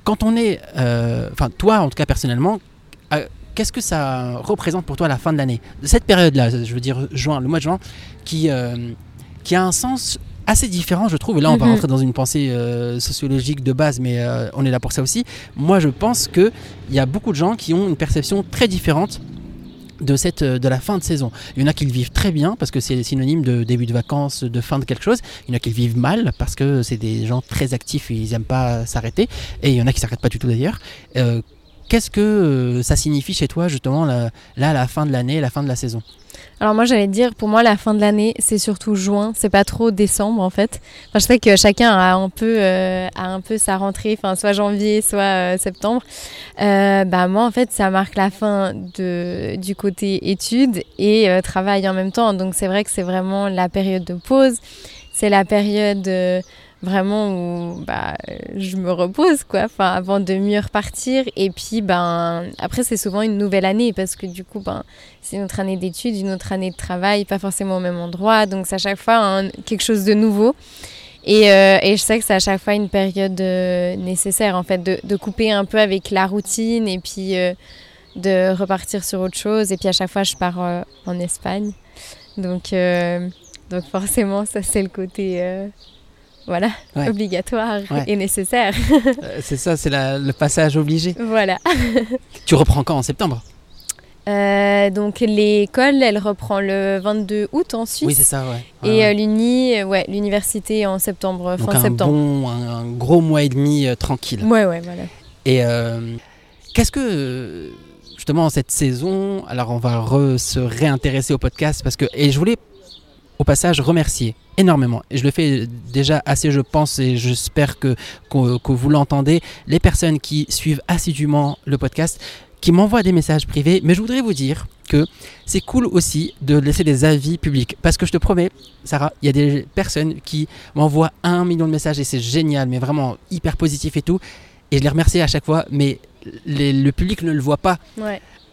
Quand on est, euh, enfin toi en tout cas personnellement, euh, qu'est-ce que ça représente pour toi la fin de l'année? Cette période-là, je veux dire juin, le mois de juin, qui, qui a un sens assez différent, je trouve. Et là, on va mhm. rentrer dans une pensée sociologique de base, mais on est là pour ça aussi. Moi, je pense qu'il y a beaucoup de gens qui ont une perception très différente de, cette, euh, de la fin de saison. Il y en a qui le vivent très bien parce que c'est synonyme de début de vacances, de fin de quelque chose. Il y en a qui le vivent mal parce que c'est des gens très actifs ils n'aiment pas s'arrêter. Et il y en a qui s'arrêtent pas du tout d'ailleurs. Euh, qu'est-ce que euh, ça signifie chez toi justement là, la fin de l'année, la fin de la saison? Alors moi j'allais dire pour moi la fin de l'année c'est surtout juin, c'est pas trop décembre en fait. Enfin, je sais que chacun a un peu euh, a un peu sa rentrée, enfin soit janvier soit euh, septembre. Euh, bah moi en fait ça marque la fin de du côté études et travail en même temps. Donc c'est vrai que c'est vraiment la période de pause, c'est la période vraiment où bah, je me repose quoi. Enfin avant de mieux repartir. Et puis ben après c'est souvent une nouvelle année parce que du coup ben c'est une autre année d'études une autre année de travail pas forcément au même endroit. Donc c'est à chaque fois quelque chose de nouveau. Et, euh, et, je sais que c'est à chaque fois une période euh, nécessaire en fait de, de, couper un peu avec la routine et puis euh, de repartir sur autre chose. Et puis à chaque fois je pars en Espagne. Donc donc forcément ça c'est le côté voilà, obligatoire et nécessaire. Euh, c'est ça, c'est le passage obligé. Voilà. tu reprends quand En septembre? Euh, donc l'école, elle reprend le 22 août en Suisse. Oui, c'est ça, ouais. et euh, l'uni, ouais, l'université en septembre, donc fin un septembre. Bon, un, gros mois et demi tranquille. Ouais, ouais, voilà. Et qu'est-ce que justement cette saison, alors on va se réintéresser au podcast parce que et je voulais au passage remercier énormément. Et je le fais déjà assez, je pense, et j'espère que, vous l'entendez, les personnes qui suivent assidûment le podcast, qui m'envoient des messages privés. Mais je voudrais vous dire que c'est cool aussi de laisser des avis publics. Parce que je te promets, Sarah, il y a des personnes qui m'envoient un million de messages et c'est génial, mais vraiment hyper positif et tout. Et je les remercie à chaque fois, mais le public ne le voit pas.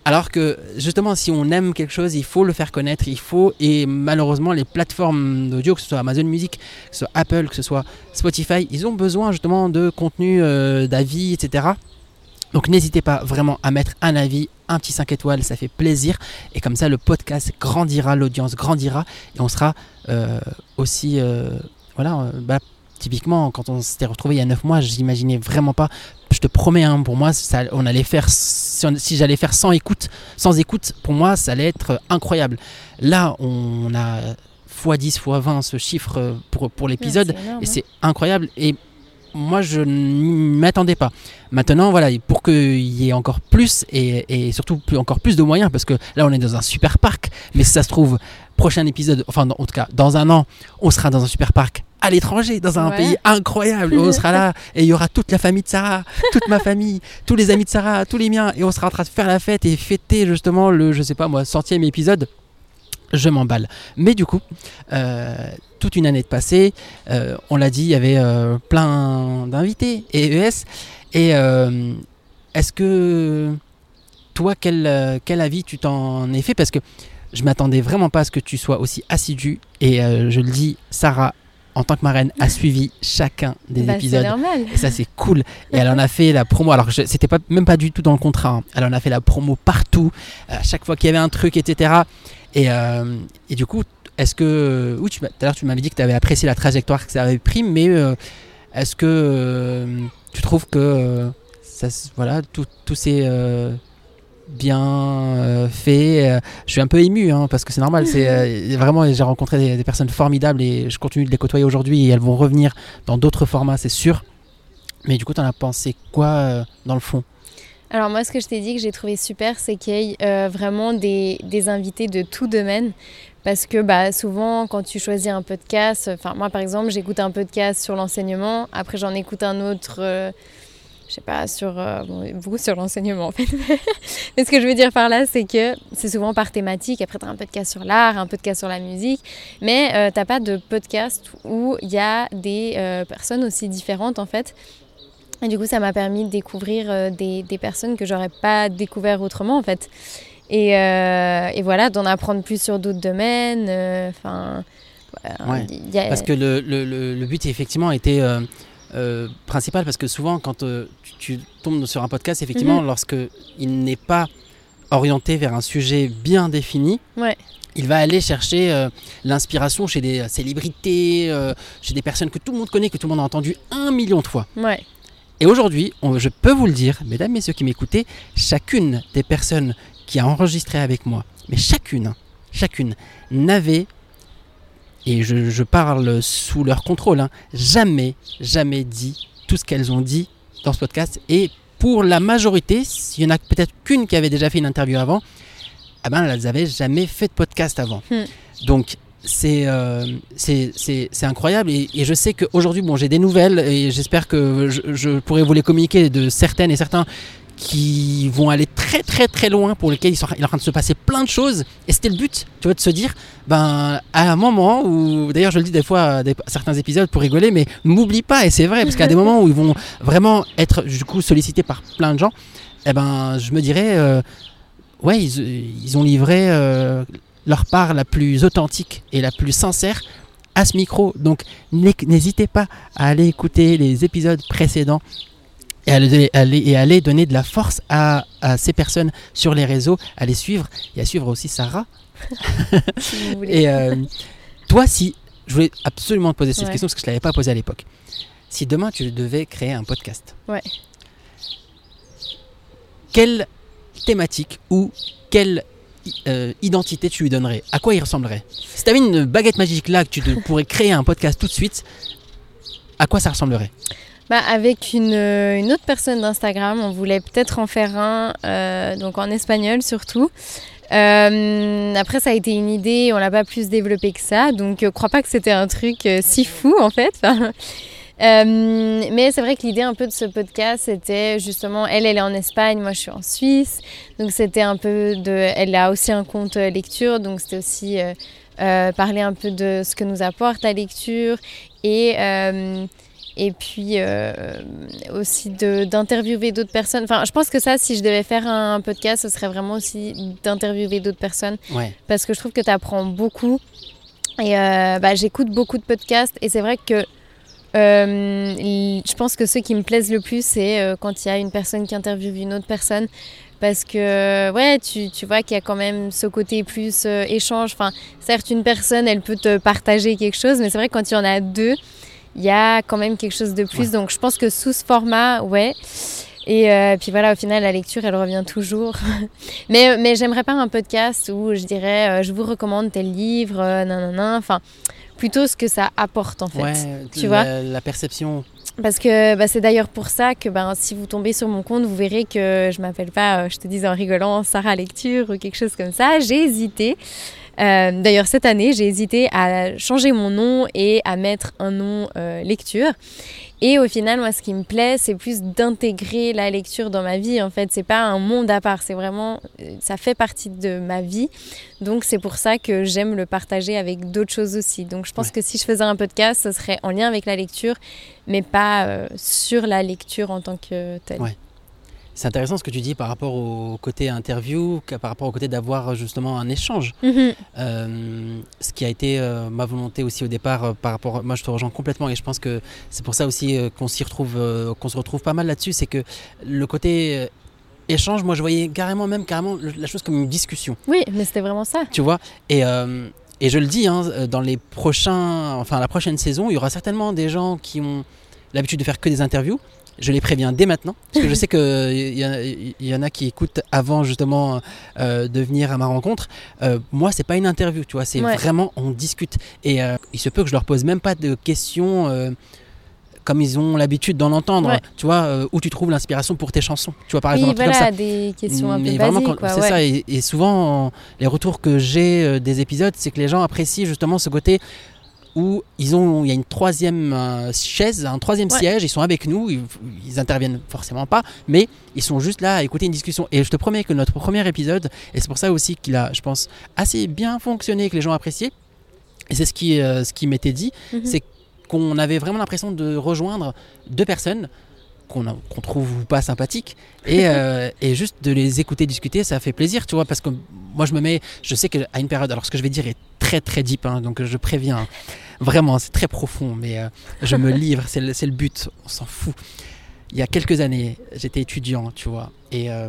Alors que justement, si on aime quelque chose, il faut le faire connaître, il faut, et malheureusement, les plateformes d'audio, que ce soit Amazon Music, que ce soit Apple, que ce soit Spotify, ils ont besoin justement de contenu, euh, d'avis, etc. Donc n'hésitez pas vraiment à mettre un avis, un petit 5 étoiles, ça fait plaisir. Et comme ça, le podcast grandira, l'audience grandira, et on sera euh, aussi, euh, voilà, bah, typiquement, quand on s'était retrouvé il y a 9 mois, j'imaginais vraiment pas je te promets, hein, pour moi, ça, on allait faire, si, j'allais faire sans écoute, sans écoute, pour moi, ça allait être incroyable. Là, on a x10, x20 ce chiffre pour, pour l'épisode, et c'est incroyable. Et moi, je ne m'attendais pas. Maintenant, voilà, pour qu'il y ait encore plus, et, surtout encore plus de moyens, parce que là, on est dans un super parc, mais si ça se trouve, prochain épisode, enfin, en tout cas, dans un an, on sera dans un super parc à l'étranger, dans un pays incroyable. On sera là et il y aura toute la famille de Sarah, toute ma famille, tous les amis de Sarah, tous les miens, et on sera en train de faire la fête et fêter justement le, je sais pas moi, centième épisode. Je m'emballe. Mais du coup, euh, toute une année de passé, euh, on l'a dit, il y avait euh, plein d'invités et ES. Et est-ce que toi, quel, quel avis tu t'en es fait? Parce que je m'attendais vraiment pas à ce que tu sois aussi assidu. Et je le dis, Sarah en tant que marraine, a suivi chacun des bah, épisodes. Normal. Et ça, c'est cool. Et elle en a fait la promo. Alors, c'était pas, même pas du tout dans le contrat. Hein. Elle en a fait la promo partout, à chaque fois qu'il y avait un truc, etc. Et, euh, et du coup, est-ce que. Oui, tout à l'heure, tu m'avais dit que tu avais apprécié la trajectoire que ça avait pris, mais euh, est-ce que euh, tu trouves que. ça, voilà, tous ces bien euh, fait. Euh, je suis un peu ému hein, parce que c'est normal. C'est euh, vraiment j'ai rencontré des, personnes formidables et je continue de les côtoyer aujourd'hui et elles vont revenir dans d'autres formats, c'est sûr. Mais du coup, tu en as pensé quoi dans le fond? Alors moi, ce que je t'ai dit que j'ai trouvé super, c'est qu'il y ait vraiment des, des, invités de tout domaine. Parce que bah, souvent, quand tu choisis un podcast, enfin moi par exemple, j'écoute un podcast sur l'enseignement, après j'en écoute un autre je sais pas, sur, euh, beaucoup sur l'enseignement en fait. Mais ce que je veux dire par là, c'est que c'est souvent par thématique. Après, tu as un podcast sur l'art, un podcast sur la musique, mais euh, tu n'as pas de podcast où il y a des euh, personnes aussi différentes en fait. Et du coup, ça m'a permis de découvrir des, des, personnes que j'aurais pas découvert autrement en fait. Et, et voilà, d'en apprendre plus sur d'autres domaines. Enfin. Parce que le, le, le, but effectivement était euh, principal parce que souvent quand euh, tu, tombes sur un podcast, effectivement, mhm. lorsque il n'est pas orienté vers un sujet bien défini, il va aller chercher euh, l'inspiration chez des célébrités, chez des personnes que tout le monde connaît, que tout le monde a entendu un million de fois. Et aujourd'hui, je peux vous le dire, mesdames, messieurs qui m'écoutez, chacune des personnes qui a enregistré avec moi, mais chacune, chacune n'avait et je, parle sous leur contrôle, hein, jamais, jamais dit tout ce qu'elles ont dit dans ce podcast. Et pour la majorité, s'il y en a peut-être qu'une qui avait déjà fait une interview avant, eh ben, elles n'avaient jamais fait de podcast avant. Hmm. Donc, euh, c'est c'est incroyable et, je sais qu'aujourd'hui bon j'ai des nouvelles et j'espère que je, je, pourrai vous les communiquer de certaines et certains qui vont aller très très très loin, pour lesquels il, est en train de se passer plein de choses. Et c'était le but, tu vois, de se dire, ben, à un moment où, d'ailleurs je le dis des fois, des, certains épisodes pour rigoler, mais m'oublie pas, et c'est vrai, parce qu'à des moments où ils vont vraiment être du coup sollicités par plein de gens, eh ben, je me dirais, euh, ouais, ils, ont livré euh, leur part la plus authentique et la plus sincère à ce micro. Donc n'hésitez pas à aller écouter les épisodes précédents et aller, aller, donner de la force à, ces personnes sur les réseaux, à les suivre et à suivre aussi Sarah. et euh, toi, si je voulais absolument te poser cette question parce que je ne l'avais pas posée à l'époque. Si demain tu devais créer un podcast, ouais. quelle thématique ou quelle euh, identité tu lui donnerais? À quoi il ressemblerait? Si tu avais une baguette magique là que tu pourrais créer un podcast tout de suite, à quoi ça ressemblerait? Bah, avec une, euh, une, autre personne d'Instagram, on voulait peut-être en faire un, euh, donc en espagnol surtout. Euh, après, ça a été une idée, on l'a pas plus développé que ça, donc je crois pas que c'était un truc si fou en fait. mais c'est vrai que l'idée un peu de ce podcast, c'était justement, elle, elle est en Espagne, moi je suis en Suisse, donc c'était un peu de, elle a aussi un compte lecture, donc c'était aussi parler un peu de ce que nous apporte la lecture et et puis aussi d'interviewer d'autres personnes. Enfin, je pense que ça, si je devais faire un podcast, ce serait vraiment aussi d'interviewer d'autres personnes. Parce que je trouve que tu apprends beaucoup. Et bah, j'écoute beaucoup de podcasts et c'est vrai que je pense que ceux qui me plaisent le plus, c'est quand il y a une personne qui interviewe une autre personne parce que ouais tu, tu vois qu'il y a quand même ce côté plus euh, échange enfin certes une personne elle peut te partager quelque chose mais c'est vrai que quand il y en a deux il y a quand même quelque chose de plus. Donc je pense que sous ce format ouais. Et euh, puis voilà au final la lecture elle revient toujours. Mais mais j'aimerais pas un podcast où je dirais euh, je vous recommande tel livre non non enfin plutôt ce que ça apporte en fait. Ouais, tu vois? la perception. Parce que bah, c'est d'ailleurs pour ça que ben, si vous tombez sur mon compte, vous verrez que je m'appelle pas, euh, je te dis en rigolant, Sarah Lecture ou quelque chose comme ça. J'ai hésité. Euh, d'ailleurs, cette année, j'ai hésité à changer mon nom et à mettre un nom euh, lecture. Et au final, moi, ce qui me plaît, c'est plus d'intégrer la lecture dans ma vie. En fait, c'est pas un monde à part, c'est vraiment, ça fait partie de ma vie. Donc, c'est pour ça que j'aime le partager avec d'autres choses aussi. Donc, je pense que si je faisais un podcast, ce serait en lien avec la lecture, mais pas euh, sur la lecture en tant que telle. C'est intéressant ce que tu dis par rapport au côté interview, par rapport au côté d'avoir justement un échange. Mhm. Euh, ce qui a été euh, ma volonté aussi au départ euh, par rapport. Moi, je te rejoins complètement et je pense que c'est pour ça aussi qu'on s'y retrouve, qu'on se retrouve pas mal là-dessus. C'est que le côté échange, moi, je voyais carrément même carrément la chose comme une discussion. Oui, mais c'était vraiment ça. Tu vois? Et et je le dis, hein, dans les prochains, enfin la prochaine saison, il y aura certainement des gens qui ont l'habitude de faire que des interviews je les préviens dès maintenant, parce que je sais qu'il y, y, en a qui écoutent avant justement euh, de venir à ma rencontre. Euh, moi, c'est pas une interview, tu vois, c'est vraiment on discute. Et euh, il se peut que je leur pose même pas de questions euh, comme ils ont l'habitude d'en entendre, tu vois, où tu trouves l'inspiration pour tes chansons, tu vois, par oui, exemple. Voilà, comme ça. des questions un peu basiques, C'est ça, et, et souvent, les retours que j'ai des épisodes, c'est que les gens apprécient justement ce côté où ils ont, il y a une troisième euh, chaise, un troisième siège, ils sont avec nous, ils, ils, interviennent forcément pas, mais ils sont juste là à écouter une discussion. Et je te promets que notre premier épisode, et c'est pour ça aussi qu'il a, je pense, assez bien fonctionné, que les gens appréciaient, et c'est ce qui, euh, ce qui m'était dit, mhm. c'est qu'on avait vraiment l'impression de rejoindre deux personnes qu'on trouve pas sympathiques et, euh, et, juste de les écouter discuter ça fait plaisir tu vois parce que moi je me mets je sais qu'à une période alors ce que je vais dire est très très deep hein, donc je préviens Vraiment, c'est très profond, mais euh, je me livre, c'est le, le, but, on s'en fout. Il y a quelques années, j'étais étudiant, tu vois, et, euh,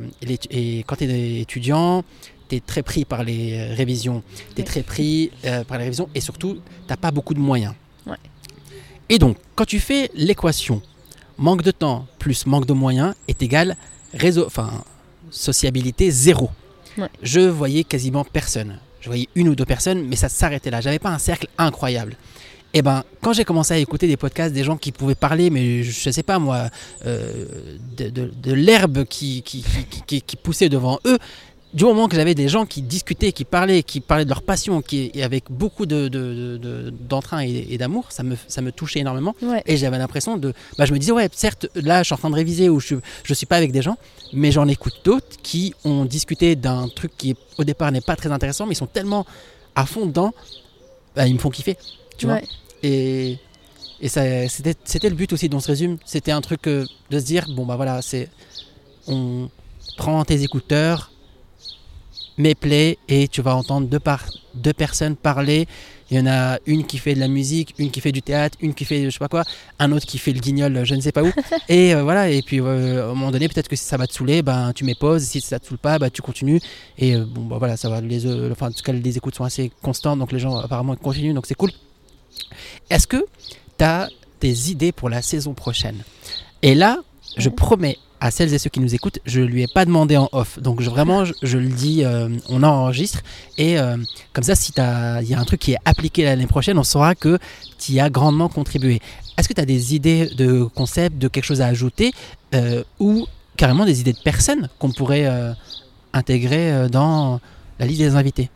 et, quand tu es étudiant, tu es très pris par les révisions, tu es très pris euh, par les révisions, et surtout, tu pas beaucoup de moyens. Et donc, quand tu fais l'équation, manque de temps plus manque de moyens est égal réseau, enfin, sociabilité zéro. Je voyais quasiment personne. Je voyais une ou deux personnes, mais ça s'arrêtait là. J'avais pas un cercle incroyable. Et eh ben, quand j'ai commencé à écouter des podcasts, des gens qui pouvaient parler, mais je sais pas moi, euh, de, l'herbe qui qui, qui, poussait devant eux, du moment que j'avais des gens qui discutaient, qui parlaient, qui parlaient de leur passion, qui et avec beaucoup de, d'entrain et, d'amour, ça me, ça me touchait énormément. Et j'avais l'impression de, bah, je me disais ouais, certes, là, je suis en train de réviser ou je, je suis pas avec des gens, mais j'en écoute d'autres qui ont discuté d'un truc qui au départ n'est pas très intéressant, mais ils sont tellement à fond dedans, bah, ils me font kiffer, tu vois. Et et c'était, c'était le but aussi dans ce résume, c'était un truc euh, de se dire bon bah voilà, c'est on prend tes écouteurs mes plays et tu vas entendre deux, par, deux personnes parler. Il y en a une qui fait de la musique, une qui fait du théâtre, une qui fait je sais pas quoi, un autre qui fait le guignol, je ne sais pas où. et euh, voilà, et puis euh, à un moment donné, peut-être que si ça va te saouler, ben, tu mets pause. Si ça te saoule pas, ben, tu continues. Et euh, bon, ben, voilà, ça va. Les, enfin, en tout cas, les écoutes sont assez constantes, donc les gens apparemment continuent, donc c'est cool. Est-ce que tu as des idées pour la saison prochaine? Et là, je promets à celles et ceux qui nous écoutent, je lui ai pas demandé en off. Donc vraiment, je, le dis, euh, on enregistre. Et euh, comme ça, si il y a un truc qui est appliqué l'année prochaine, on saura que tu y as grandement contribué. Est-ce que tu as des idées de concepts, de quelque chose à ajouter euh, ou carrément des idées de personnes qu'on pourrait intégrer dans la liste des invités?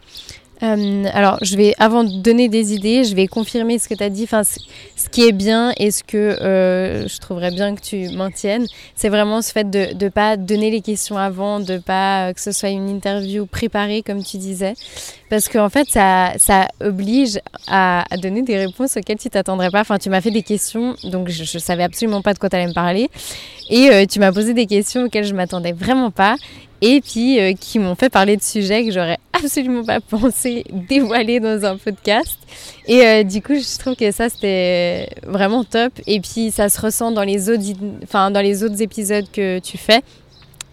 Euh, alors, je vais, avant de donner des idées, je vais confirmer ce que tu as dit. Enfin, ce qui est bien et ce que euh, je trouverais bien que tu maintiennes, c'est vraiment ce fait de ne pas donner les questions avant, de pas que ce soit une interview préparée, comme tu disais. Parce qu'en fait, ça, oblige à, donner des réponses auxquelles tu t'attendrais pas. Enfin, tu m'as fait des questions, donc je, je savais absolument pas de quoi tu allais me parler. Et euh, tu m'as posé des questions auxquelles je m'attendais vraiment pas et puis euh, qui m'ont fait parler de sujets que j'aurais absolument pas pensé dévoiler dans un podcast. Et euh, du coup, je trouve que ça c'était vraiment top. Et puis ça se ressent dans les autres, enfin dans les autres épisodes que tu fais.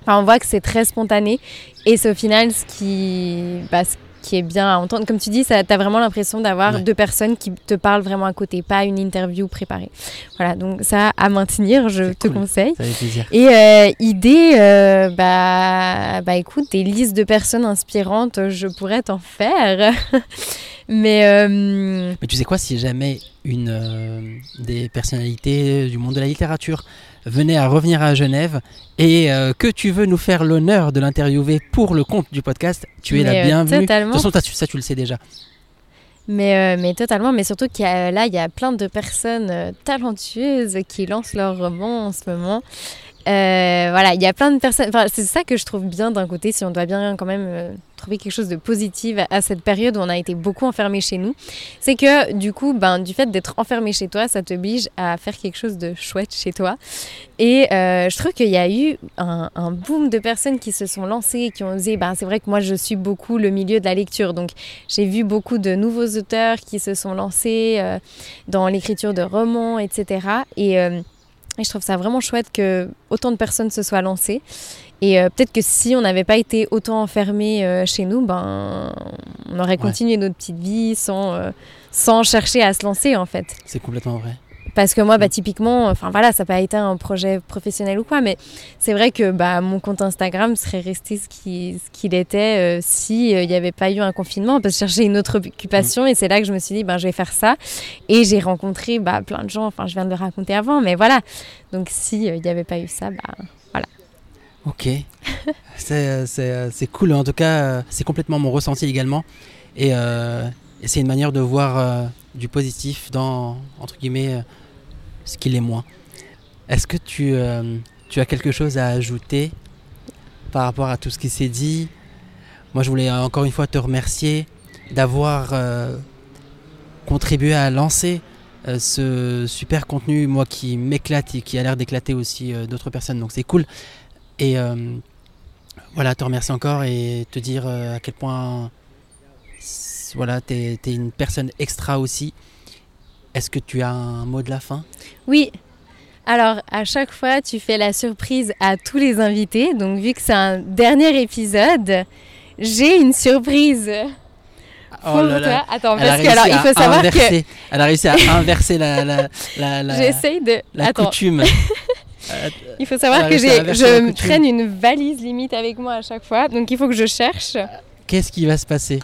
Enfin, on voit que c'est très spontané et c'est au final ce qui, bah, qui est bien à entendre. Comme tu dis, tu as vraiment l'impression d'avoir deux personnes qui te parlent vraiment à côté, pas une interview préparée. Voilà, donc ça à maintenir, je te conseille. Ça fait plaisir. Et euh, idée, euh, bah, bah écoute, des listes de personnes inspirantes, je pourrais t'en faire. Mais, euh, Mais tu sais quoi, si jamais une des personnalités du monde de la littérature venait à revenir à Genève et euh, que tu veux nous faire l'honneur de l'interviewer pour le compte du podcast, tu es la euh, bienvenue. totalement. De toute façon, ça, tu- le sais déjà. mais, euh, mais totalement, mais surtout qu'il y a, là, il y a plein de personnes talentueuses qui lancent leurs romans en ce moment. Voilà, il y a plein de personnes. Enfin, c'est ça que je trouve bien d'un côté, si on doit bien quand même quelque chose de positif à cette période où on a été beaucoup enfermé chez nous. C'est que du coup, ben, du fait d'être enfermé chez toi, ça t'oblige à faire quelque chose de chouette chez toi. Et euh, je trouve qu'il y a eu un, boom de personnes qui se sont lancées qui ont osé. Ben, c'est vrai que moi, je suis beaucoup le milieu de la lecture, donc j'ai vu beaucoup de nouveaux auteurs qui se sont lancés euh, dans l'écriture de romans, etc. Et et je trouve ça vraiment chouette que autant de personnes se soient lancées. Et euh, peut-être que si on n'avait pas été autant enfermés euh, chez nous, ben, on aurait continué notre petite vie sans, euh, sans chercher à se lancer en fait. C'est complètement vrai. Parce que moi, bah, typiquement, enfin voilà, ça n'a pas été un projet professionnel ou quoi, mais c'est vrai que bah, mon compte Instagram serait resté ce qui- ce qu'il était euh, si euh, n'y avait pas eu un confinement, parce que je cherchais une autre occupation et c'est là que je me suis dit, ben, je vais faire ça. Et j'ai rencontré bah, plein de gens, enfin je viens de le raconter avant, mais voilà. Donc si euh, n'y avait pas eu ça, bah, Ok. c'est, euh, c'est, cool. En tout cas, c'est complètement mon ressenti également. Et, et c'est une manière de voir du positif dans, entre guillemets, ce qu'il est moins. Est-ce que tu, euh, tu as quelque chose à ajouter par rapport à tout ce qui s'est dit? Moi, je voulais encore une fois te remercier d'avoir euh, contribué à lancer euh, ce super contenu, moi qui m'éclate et qui a l'air d'éclater aussi d'autres personnes. Donc c'est cool. Et voilà, te remercier encore et te dire à quel point voilà, tu es, une personne extra aussi. Est-ce que tu as un mot de la fin? Oui. Alors, à chaque fois, tu fais la surprise à tous les invités. Donc, vu que c'est un dernier épisode, j'ai une surprise. Attends, Oh Elle a parce que alors, il faut savoir que inverser. Elle a réussi à inverser la, la, la, la, j'essaye de. la Attends, coutume. Euh, il faut savoir que j'ai, je traîne une valise limite avec moi à chaque fois. Donc, il faut que je cherche. Qu'est-ce qui va se passer?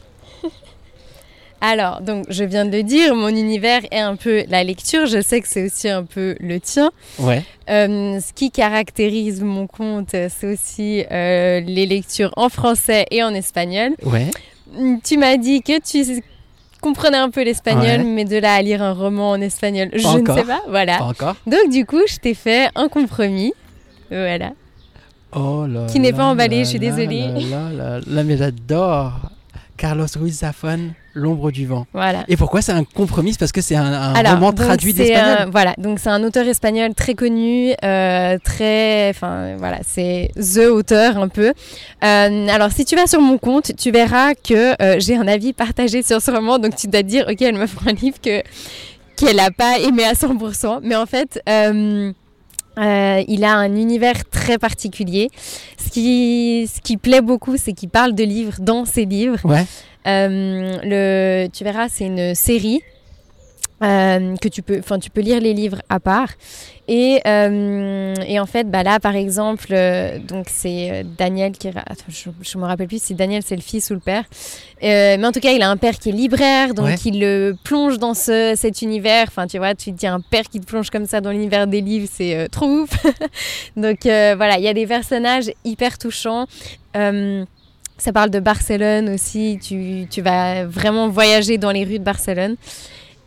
Alors, donc, je viens de le dire, mon univers est un peu la lecture. Je sais que c'est aussi un peu le tien. Ouais. Euh, ce qui caractérise mon compte, c'est aussi euh, les lectures en français et en espagnol. Ouais. Tu m'as dit que tu comprenais un peu l'espagnol, Ouais. mais de là à lire un roman en espagnol, je encore. ne sais pas. Voilà. Pas encore. Donc du coup, je t'ai fait un compromis. Voilà. Oh là Qui n'est pas emballé, là je suis désolée. Là, là, là, mais j'adore. Carlos Ruiz Zafón, L'ombre du vent. Voilà. Et pourquoi c'est un compromis? Parce que c'est un, un Alors, roman traduit d'espagnol. un- Voilà, donc c'est un auteur espagnol très connu, euh, très, enfin voilà, c'est the auteur un peu. Euh, alors si tu vas sur mon compte, tu verras que euh, j'ai un avis partagé sur ce roman, donc tu dois te dire, ok, elle me fera un livre que qu'elle n'a pas aimé à 100%, mais en fait. euh, il a un univers très particulier. Ce qui, ce qui plaît beaucoup, c'est qu'il parle de livres dans ses livres. Ouais. Euh, le, tu verras, c'est une série euh, que tu peux, enfin, tu peux lire les livres à part. Et, euh, et en fait, bah là, par exemple, euh, donc c'est Daniel qui, attends, je, je me rappelle plus si Daniel c'est le fils ou le père, mais en tout cas, il a un père qui est libraire, donc Ouais. il le plonge dans ce, cet univers. Enfin, tu vois, tu te dis un père qui te plonge comme ça dans l'univers des livres, c'est trop ouf. donc voilà, il y a des personnages hyper touchants. Euh, ça parle de Barcelone aussi. Tu, tu vas vraiment voyager dans les rues de Barcelone.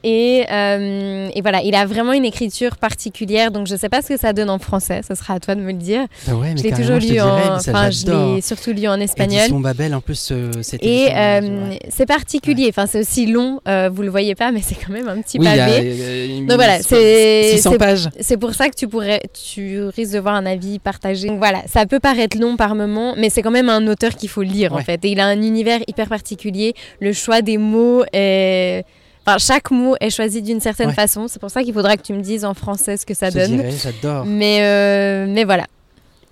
Et, euh, et, voilà, il a vraiment une écriture particulière, donc je ne sais pas ce que ça donne en français, ce sera à toi de me le dire. Ouais, je l'ai toujours lu en, enfin je l'ai surtout lu en espagnol. Édition Babel en plus, euh, c'était. Et euh, c'est particulier, enfin c'est aussi long, euh, vous le voyez pas, mais c'est quand même un petit pavé. donc voilà, c'est 600 pages. C'est pour ça que tu pourrais, tu risques de voir un avis partagé. Donc voilà, ça peut paraître long par moment, mais c'est quand même un auteur qu'il faut lire en fait. Et il a un univers hyper particulier. Le choix des mots est Enfin, chaque mot est choisi d'une certaine façon. C'est pour ça qu'il faudra que tu me dises en français ce que ça donne. J'adore. Mais, euh, mais voilà.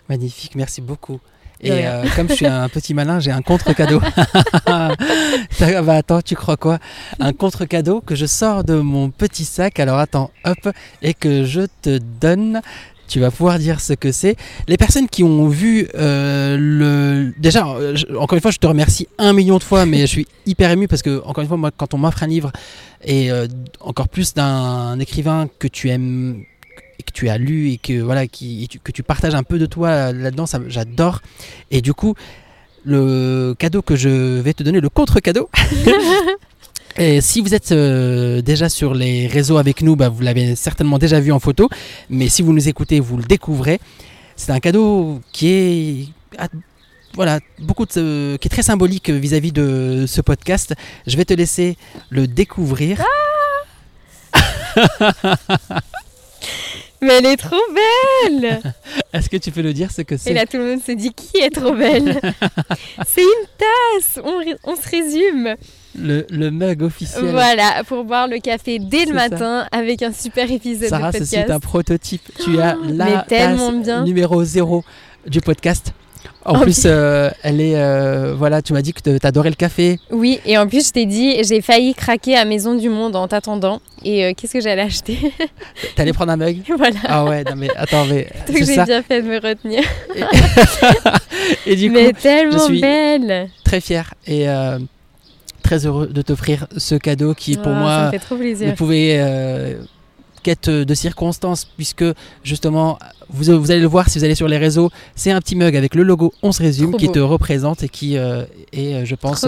Magnifique, merci beaucoup. Et euh, comme je suis un petit malin, j'ai un contre-cadeau. bah attends, tu crois quoi? Un contre-cadeau que je sors de mon petit sac. Alors attends, hop, et que je te donne tu vas pouvoir dire ce que c'est. Les personnes qui ont vu euh, le... Déjà, euh, encore une fois, je te remercie un million de fois, mais je suis hyper ému parce que, encore une fois, moi, quand on m'offre un livre, et euh, encore plus d'un écrivain que tu aimes que tu as lu et que voilà qui, que tu partages un peu de toi là-dedans, j'adore. Et du coup, le cadeau que je vais te donner, le contre-cadeau, Et si vous êtes euh, déjà sur les réseaux avec nous, bah, vous l'avez certainement déjà vu en photo. Mais si vous nous écoutez, vous le découvrez. C'est un cadeau qui est ah, voilà, beaucoup de, qui est très symbolique vis-à-vis de ce podcast. Je vais te laisser le découvrir. Ah Mais elle est trop belle Est-ce que tu peux le dire ce que c'est Et là tout le monde se dit qui est trop belle C'est une tasse on, on se résume le, le, mug officiel. Voilà, pour boire le café dès le matin avec un super épisode Sarah, de podcast. Sarah, c'est un prototype. Tu as la tasse numéro 0 du podcast. En plus, euh, elle est. Euh, voilà, tu m'as dit que tu adorais le café. Oui, et en plus, je t'ai dit, j'ai failli craquer à Maison du Monde en t'attendant. Et euh, qu'est-ce que j'allais acheter? T'allais prendre un mug? Voilà. Ah ouais, non mais attends, mais. j'ai bien fait de me retenir. et, du coup, mais tellement je suis belle Très fière. Et très heureux de t'offrir ce cadeau qui, pour moi, ne pouvait euh, quête de circonstances, puisque justement, vous, vous, allez le voir si vous allez sur les réseaux, c'est un petit mug avec le logo On se résume qui te représente et qui euh, est, euh, je pense,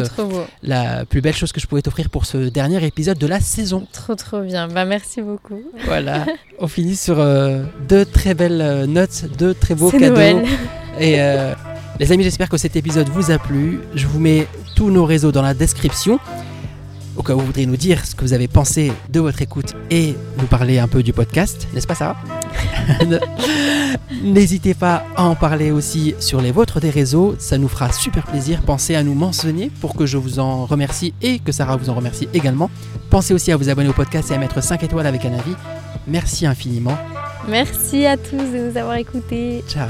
la plus belle chose que je pouvais t'offrir pour ce dernier épisode de la saison. Trop, trop bien. Bah, merci beaucoup. Voilà, on finit sur deux très belles notes, deux très beaux cadeaux. Noël. Et les amis, j'espère que cet épisode vous a plu. Je vous mets tous nos réseaux dans la description. Au cas où vous voudriez nous dire ce que vous avez pensé de votre écoute et nous parler un peu du podcast, n'est-ce pas ça N'hésitez pas à en parler aussi sur les vôtres des réseaux, ça nous fera super plaisir. Pensez à nous mentionner pour que je vous en remercie et que Sarah vous en remercie également. Pensez aussi à vous abonner au podcast et à mettre 5 étoiles avec un avis. Merci infiniment. Merci à tous de nous avoir écoutés. Ciao.